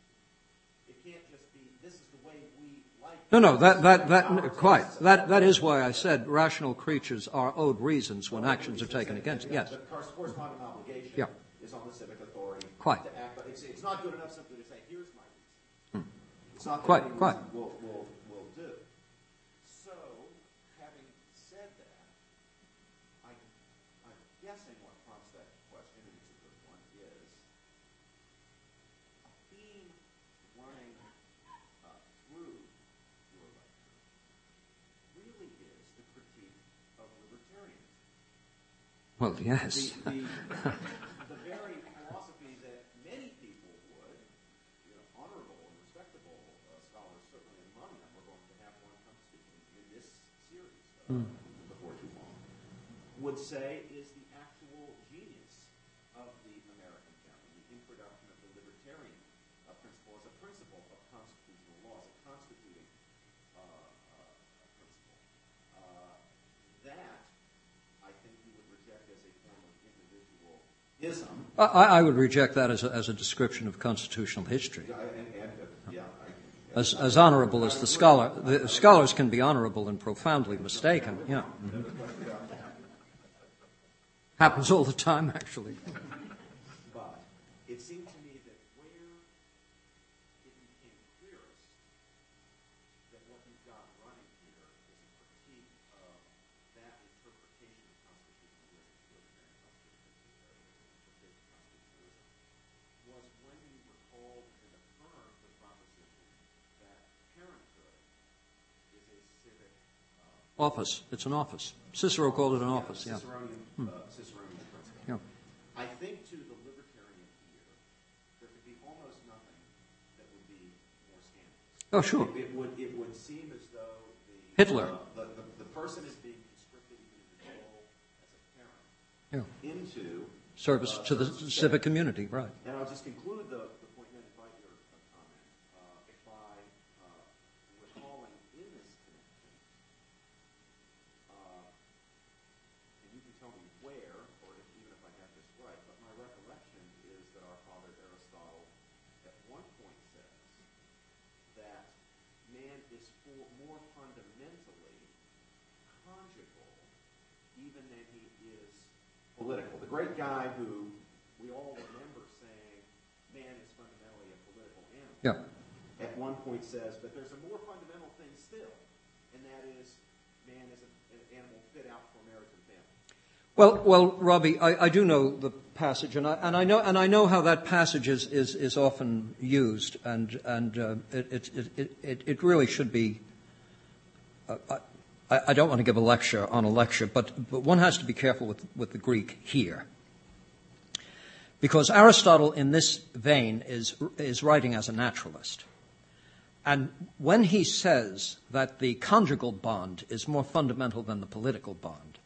It can't just be, this is the way we like. No, no, that, that, that, quite. That, that is why I said rational creatures are owed reasons when actions are taken against. Yes. The corresponding obligation yeah. is on the civic authority quite. to act. It's, it's not good enough simply to say, here's my reason. Hmm. It's not quite, quite. We'll, yes. The, the, the, very philosophy that many people would, you know, honorable and respectable uh, scholars, certainly among them, we're going to have one come speaking in this series uh, mm. before too long, would say is the actual genius of the American family, the introduction of the libertarian uh, principle as a principle of constitutional law, as a constituting uh, uh, principle. Uh, that I, I, would reject that as a, as a, description of constitutional history. As, as, honorable as the scholar, the scholars can be honorable and profoundly mistaken. Yeah. Mm-hmm. Happens all the time, actually. Office. It's an office. Cicero called it an office. Yeah. Ciceronian, hmm. uh, Ciceronian principle. Yeah. I think to the libertarian ear, there could be almost nothing that would be more scandalous. Oh, sure. It, would. It would seem as though the Hitler. Uh, the, the, the, person is being conscripted into the role as a parent yeah. into service uh, to the civic community, right? And I'll just conclude the political. The great guy who we all remember saying, man is fundamentally a political animal. Yeah. At one point says, but there's a more fundamental thing still, and that is man is an animal fit out for marriage and family. Well, well, Robbie, I, I do know the passage, and I, and I know and I know how that passage is, is, is often used, and and uh, it, it, it, it really should be. Uh, I, I, don't want to give a lecture on a lecture, but, but one has to be careful with, with the Greek here. Because Aristotle, in this vein, is, is writing as a naturalist. And when he says that the conjugal bond is more fundamental than the political bond,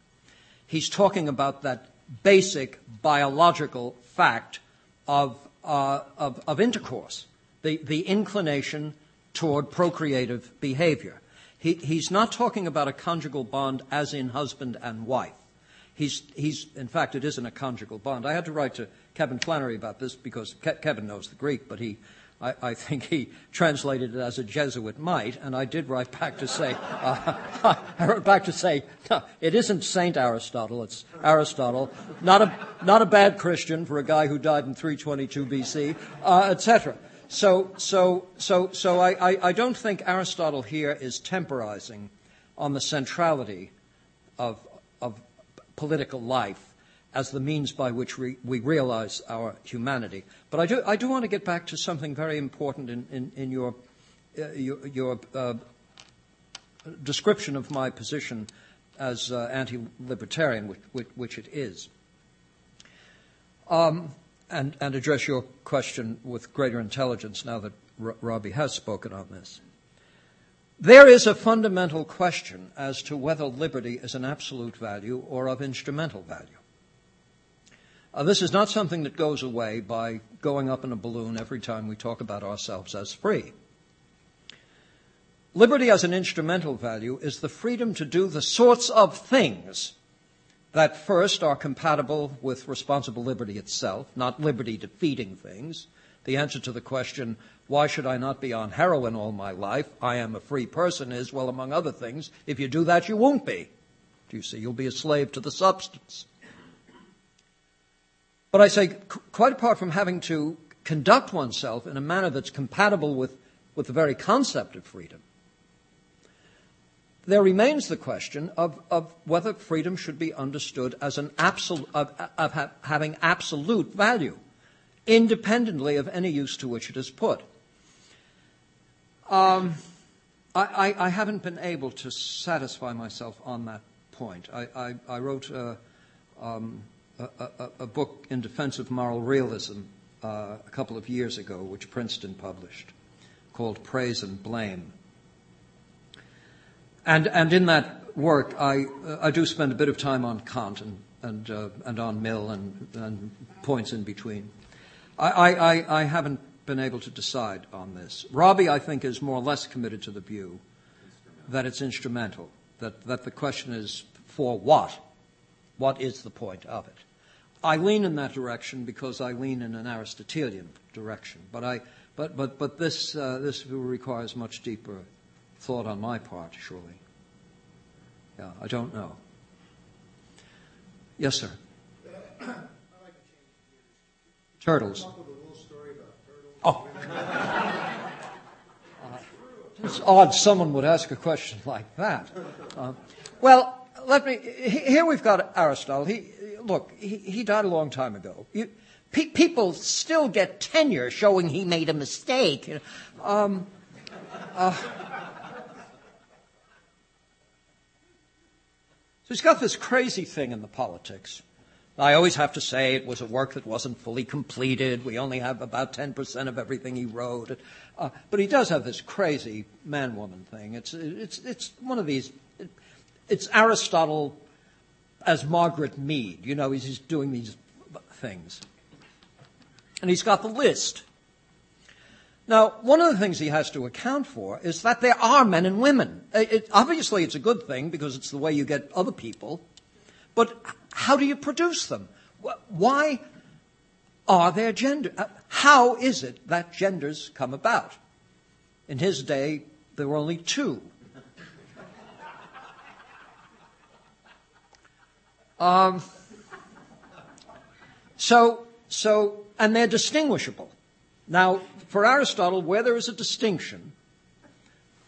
he's talking about that basic biological fact of, uh, of, of, intercourse, the, the inclination toward procreative behavior. He, he's not talking about a conjugal bond as in husband and wife. He's, he's, in fact, it isn't a conjugal bond. I had to write to Kevin Flannery about this because Ke- Kevin knows the Greek, but he, I, I, think he translated it as a Jesuit might, and I did write back to say, uh, I wrote back to say, no, it isn't Saint Aristotle, it's Aristotle, not a, not a bad Christian for a guy who died in 322 BC, uh, etc. So, so, so, so I, I, I don't think Aristotle here is temporizing on the centrality of, of political life as the means by which we, we realize our humanity. But I do, I do want to get back to something very important in, in, in your, uh, your, your uh, description of my position as uh, anti libertarian, which, which, which, it is. Um, and, and, address your question with greater intelligence now that R- Robbie has spoken on this. There is a fundamental question as to whether liberty is an absolute value or of instrumental value. Uh, this is not something that goes away by going up in a balloon every time we talk about ourselves as free. Liberty as an instrumental value is the freedom to do the sorts of things that first are compatible with responsible liberty itself, not liberty defeating things. The answer to the question, why should I not be on heroin all my life? I am a free person is, well, among other things, if you do that, you won't be. Do you see? You'll be a slave to the substance. But I say, quite apart from having to conduct oneself in a manner that's compatible with, with the very concept of freedom, there remains the question of, of whether freedom should be understood as an of, of ha- having absolute value, independently of any use to which it is put. Um, I, I, I, haven't been able to satisfy myself on that point. I, I wrote uh, um, a, a, a, book in defense of moral realism uh, a couple of years ago, which Princeton published, called Praise and Blame. And, and in that work, I, I do spend a bit of time on Kant and, and, uh, and on Mill and, and points in between. I, I, I haven't been able to decide on this. Robbie, I think, is more or less committed to the view that it's instrumental, that, that the question is for what? What is the point of it? I lean in that direction because I lean in an Aristotelian direction. But I, but but but this uh, this requires much deeper thought on my part, surely. Yeah, I don't know. Yes, sir. turtles. Oh. Uh, it's odd someone would ask a question like that. Uh, well, let me. Here we've got Aristotle. He look, he, he died a long time ago. You, pe- people still get tenure showing he made a mistake. Um, uh, so he's got this crazy thing in the politics. I always have to say it was a work that wasn't fully completed. We only have about 10% of everything he wrote. Uh, but he does have this crazy man woman thing. It's, it's, it's one of these, it's Aristotle as Margaret Mead. You know, he's doing these things. And he's got the list. Now, one of the things he has to account for is that there are men and women. It, obviously, it's a good thing because it's the way you get other people. But how do you produce them? Why are there gender? Uh, how is it that genders come about? In his day, there were only two. Um, so, so, and they're distinguishable. Now, for Aristotle, where there is a distinction,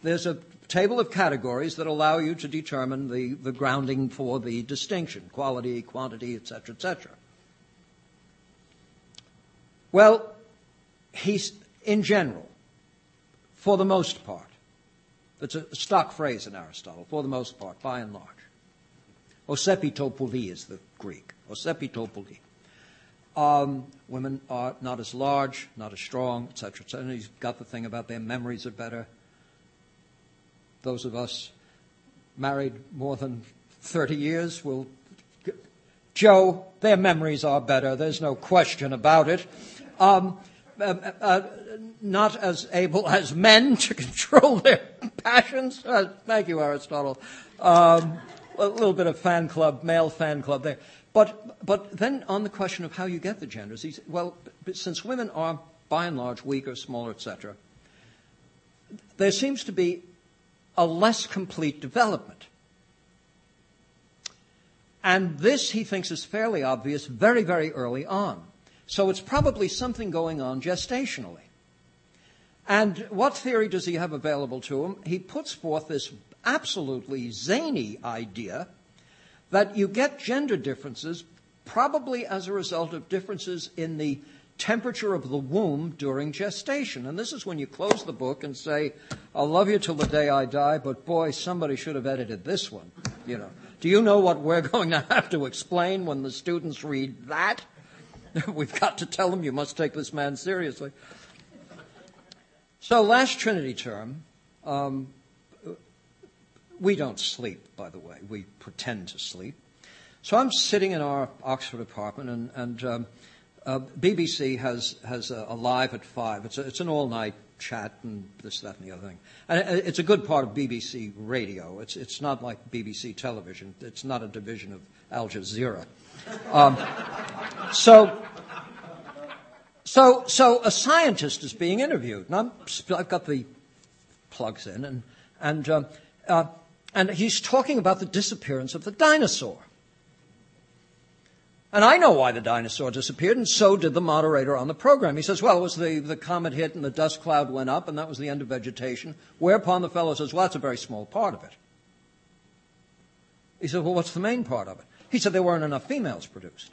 there's a table of categories that allow you to determine the, the grounding for the distinction quality, quantity, etc., etc. Well, he's in general, for the most part, it's a stock phrase in Aristotle, for the most part, by and large. Osepitopoli is the Greek. Osepitopoli. Um, women are not as large, not as strong, etc. And he's got the thing about their memories are better. Those of us married more than 30 years will. Joe, their memories are better. There's no question about it. Um, uh, uh, not as able as men to control their passions. Uh, thank you, Aristotle. Um, a little bit of fan club, male fan club there. But, but then on the question of how you get the genders, well, since women are by and large weaker, smaller, etc., there seems to be a less complete development. And this, he thinks, is fairly obvious very, very early on. So it's probably something going on gestationally. And what theory does he have available to him? He puts forth this absolutely zany idea that you get gender differences probably as a result of differences in the temperature of the womb during gestation. And this is when you close the book and say, I'll love you till the day I die, but boy, somebody should have edited this one. You know. Do you know what we're going to have to explain when the students read that? We've got to tell them you must take this man seriously. So last Trinity term, um, we don't sleep, by the way. We pretend to sleep. So I'm sitting in our Oxford apartment, and, and um, uh, BBC has has a, a, live at five. It's a, it's an all night chat and this, that, and the other thing. And it's a good part of BBC radio. It's it's not like BBC television. It's not a division of Al Jazeera. Um, so. So, so a scientist is being interviewed, and I'm, I've got the plugs in, and, and um, uh, and he's talking about the disappearance of the dinosaur. And I know why the dinosaur disappeared, and so did the moderator on the program. He says, well, it was the, the comet hit and the dust cloud went up, and that was the end of vegetation. Whereupon the fellow says, well, that's a very small part of it. He said, well, what's the main part of it? He said, there weren't enough females produced.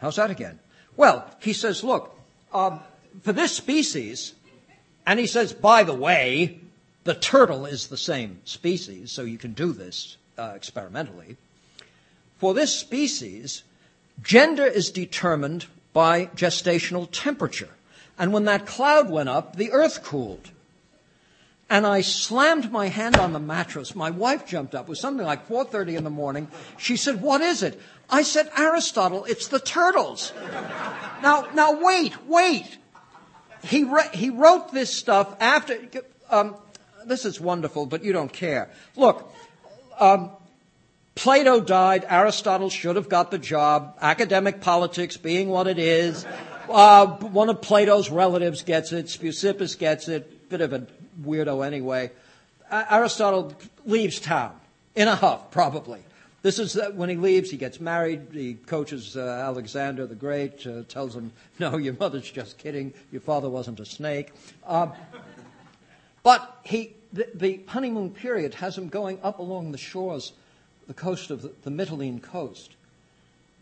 How's that again? Well, he says, look, um, for this species, and he says, by the way, the turtle is the same species, so you can do this uh, experimentally. For this species, gender is determined by gestational temperature. And when that cloud went up, the earth cooled. And I slammed my hand on the mattress. My wife jumped up. It was something like 4.30 in the morning. She said, what is it? I said, Aristotle, it's the turtles. now, now wait, wait. He, re- he wrote this stuff after, um, this is wonderful, but you don't care. Look, um, Plato died. Aristotle should have got the job. Academic politics being what it is. Uh, one of Plato's relatives gets it. Speusippus gets it. Bit of a weirdo anyway. Aristotle leaves town in a huff, probably. This is when he leaves, he gets married. He coaches uh, Alexander the Great, uh, tells him, No, your mother's just kidding. Your father wasn't a snake. Uh, but he, the, the, honeymoon period has him going up along the shores, the coast of the, the Mytilene coast.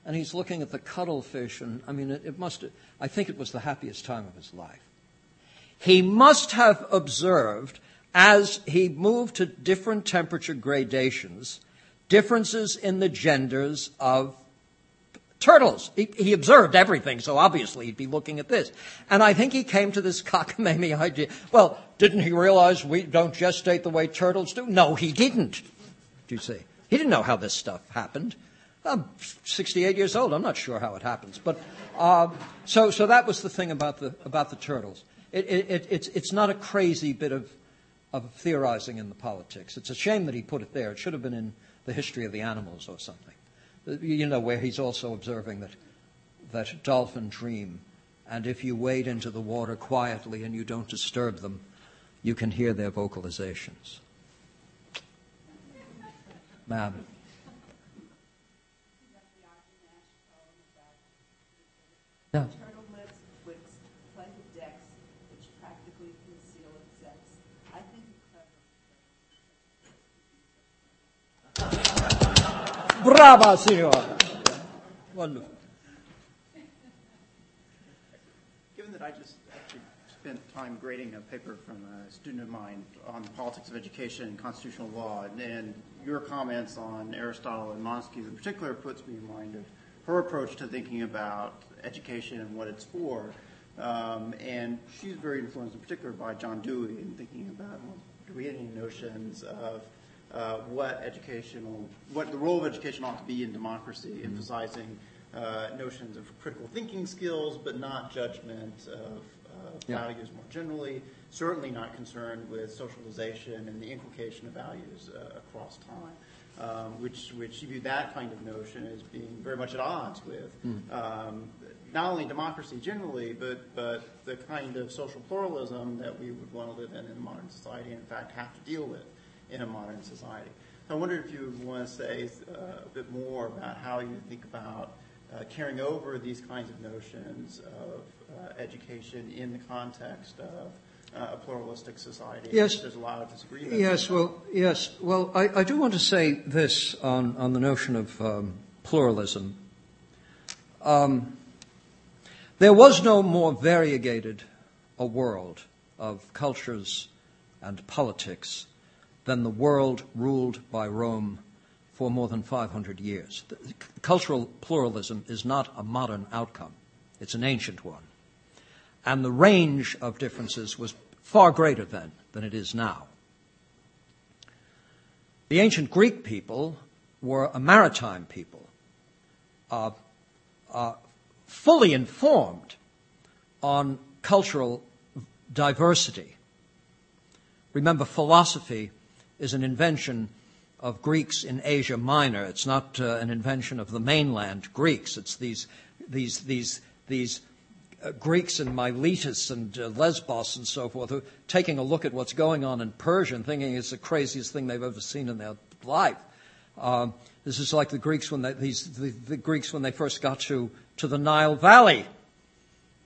And he's looking at the cuttlefish, and I mean, it, it must, I think it was the happiest time of his life. He must have observed, as he moved to different temperature gradations, differences in the genders of turtles. He, he, observed everything, so obviously he'd be looking at this. And I think he came to this cockamamie idea. Well, didn't he realize we don't gestate the way turtles do? No, he didn't. Do you see? He didn't know how this stuff happened. I'm 68 years old. I'm not sure how it happens, but uh, so so that was the thing about the about the turtles. It, it, it's it's not a crazy bit of of theorizing in the politics. It's a shame that he put it there. It should have been in the history of the animals or something you know, where he's also observing that, that dolphin dream. And if you wade into the water quietly and you don't disturb them, you can hear their vocalizations. Ma'am. Yeah. Brava, signora. Wonderful. Given that I just actually spent time grading a paper from a student of mine on the politics of education and constitutional law, and, your comments on Aristotle and Montesquieu in particular puts me in mind of her approach to thinking about education and what it's for. Um, and she's very influenced in particular by John Dewey in thinking about well, creating notions of uh, what educational, what the role of education ought to be in democracy, mm-hmm. emphasizing uh, notions of critical thinking skills, but not judgment of yeah. values more generally. Certainly not concerned with socialization and the inculcation of values uh, across time. Um, which which view that kind of notion as being very much at odds with mm. um, not only democracy generally, but but the kind of social pluralism that we would want to live in in a modern society, and in fact have to deal with in a modern society. I wonder if you would want to say uh, a bit more about how you think about uh, carrying over these kinds of notions of education in the context of uh, a pluralistic society. Yes. There's a lot of disagreement. Yes. Well. Yes. Well, I, I, do want to say this on on the notion of um, pluralism. Um, there was no more variegated a world of cultures and politics than the world ruled by Rome for more than 500 years. Cultural pluralism is not a modern outcome, it's an ancient one. And the range of differences was far greater then than it is now. The ancient Greek people were a maritime people, uh, uh, fully informed on cultural diversity. Remember, philosophy is an invention of Greeks in Asia Minor. It's not uh, an invention of the mainland Greeks. It's these, these, these, these Greeks in Miletus and uh, Lesbos and so forth are taking a look at what's going on in Persia and thinking it's the craziest thing they've ever seen in their life. Um, this is like the Greeks when they, these, the, the Greeks when they first got to, to the Nile Valley.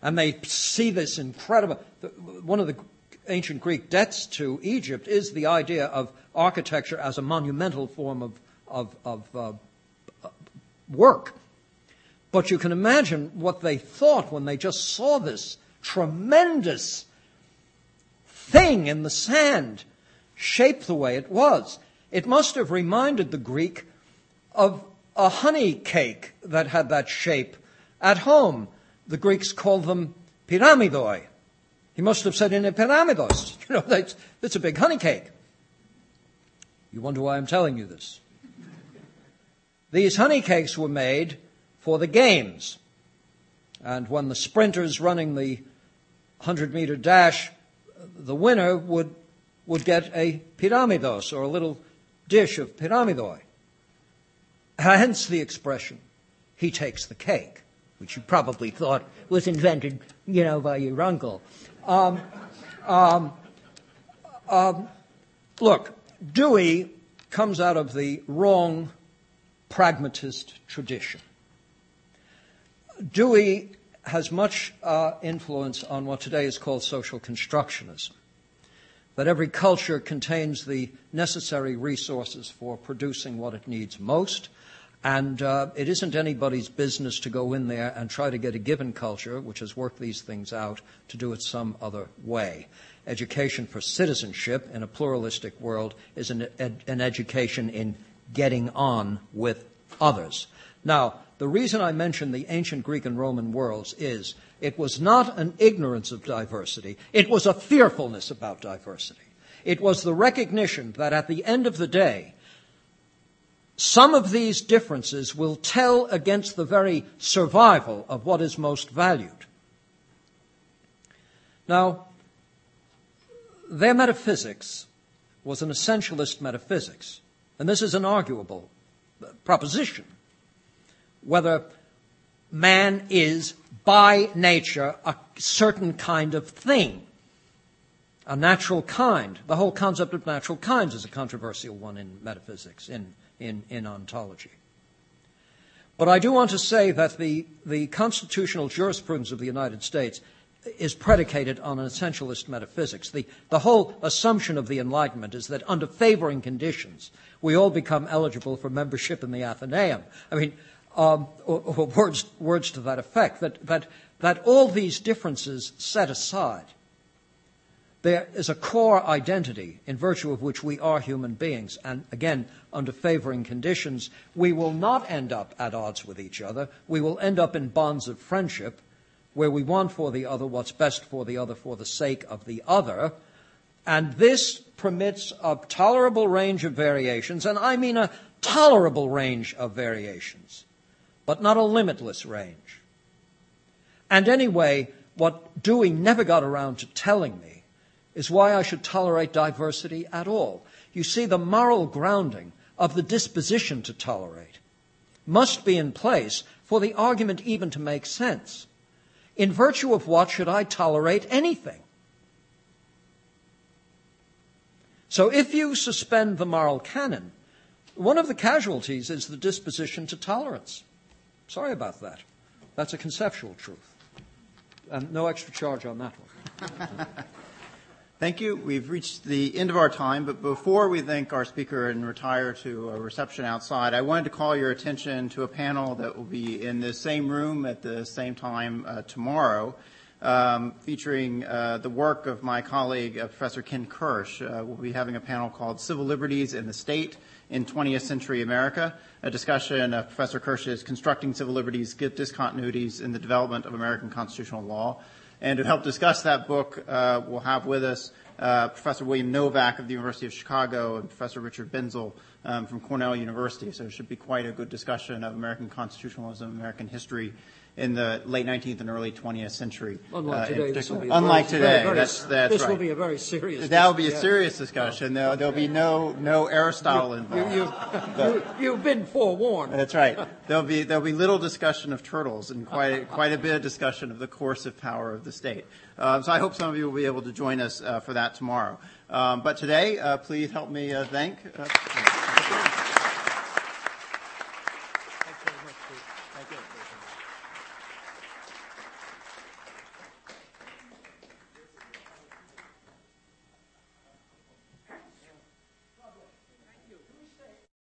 And they see this incredible. One of the ancient Greek debts to Egypt is the idea of architecture as a monumental form of, of, of uh, work. But you can imagine what they thought when they just saw this tremendous thing in the sand shaped the way it was. It must have reminded the Greek of a honey cake that had that shape at home. The Greeks called them pyramidoi. He must have said in a pyramidos. You know, that's, that's a big honey cake. You wonder why I'm telling you this. These honey cakes were made for the games. And when the sprinters running the 100 meter dash, the winner would, would get a pyramidos or a little dish of pyramidoi. Hence the expression, he takes the cake, which you probably thought was invented, you know, by your uncle. Um, um, um, look, Dewey comes out of the wrong pragmatist tradition. Dewey has much uh, influence on what today is called social constructionism. That every culture contains the necessary resources for producing what it needs most, and uh, it isn't anybody's business to go in there and try to get a given culture, which has worked these things out, to do it some other way. Education for citizenship in a pluralistic world is an, ed- an education in getting on with others. Now, the reason I mention the ancient Greek and Roman worlds is it was not an ignorance of diversity, it was a fearfulness about diversity. It was the recognition that at the end of the day, some of these differences will tell against the very survival of what is most valued. Now, their metaphysics was an essentialist metaphysics, and this is an arguable uh, proposition. Whether man is by nature a certain kind of thing, a natural kind. The whole concept of natural kinds is a controversial one in metaphysics, in in, in ontology. But I do want to say that the, the constitutional jurisprudence of the United States is predicated on an essentialist metaphysics. The, the whole assumption of the Enlightenment is that under favoring conditions, we all become eligible for membership in the Athenaeum. I mean, um, or, or words, words to that effect, that, that, that all these differences set aside, There is a core identity in virtue of which we are human beings. And again, under favoring conditions, we will not end up at odds with each other. We will end up in bonds of friendship where we want for the other what's best for the other for the sake of the other. And this permits a tolerable range of variations, and I mean a tolerable range of variations, but not a limitless range. And anyway, what Dewey never got around to telling me is why I should tolerate diversity at all. You see, the moral grounding of the disposition to tolerate must be in place for the argument even to make sense. In virtue of what should I tolerate anything? So if you suspend the moral canon, one of the casualties is the disposition to tolerance. Sorry about that. That's a conceptual truth. And no extra charge on that one. Thank you. We've reached the end of our time, but before we thank our speaker and retire to a reception outside, I wanted to call your attention to a panel that will be in the same room at the same time uh, tomorrow, um, featuring uh, the work of my colleague, uh, Professor Ken Kersch. Uh, we'll be having a panel called Civil Liberties in the State in 20th Century America, a discussion of Professor Kersch's Constructing Civil Liberties, Discontinuities in the Development of American Constitutional Law. And to help discuss that book, uh, we'll have with us uh, Professor William Novak of the University of Chicago and Professor Richard Bensel um, from Cornell University. So it should be quite a good discussion of American constitutionalism, American history, in the late 19th and early 20th century. Unlike uh, today, this will be unlike very, today, very, that's, that's this right. will be a very serious. Discussion. That will be a yeah. serious discussion. There'll, there'll be no no Aristotle involved. You, you, you, have been forewarned. That's right. There'll be there'll be little discussion of turtles and quite quite a bit of discussion of the coercive power of the state. Um, so I hope some of you will be able to join us uh, for that tomorrow. Um, but today, uh, please help me uh, thank.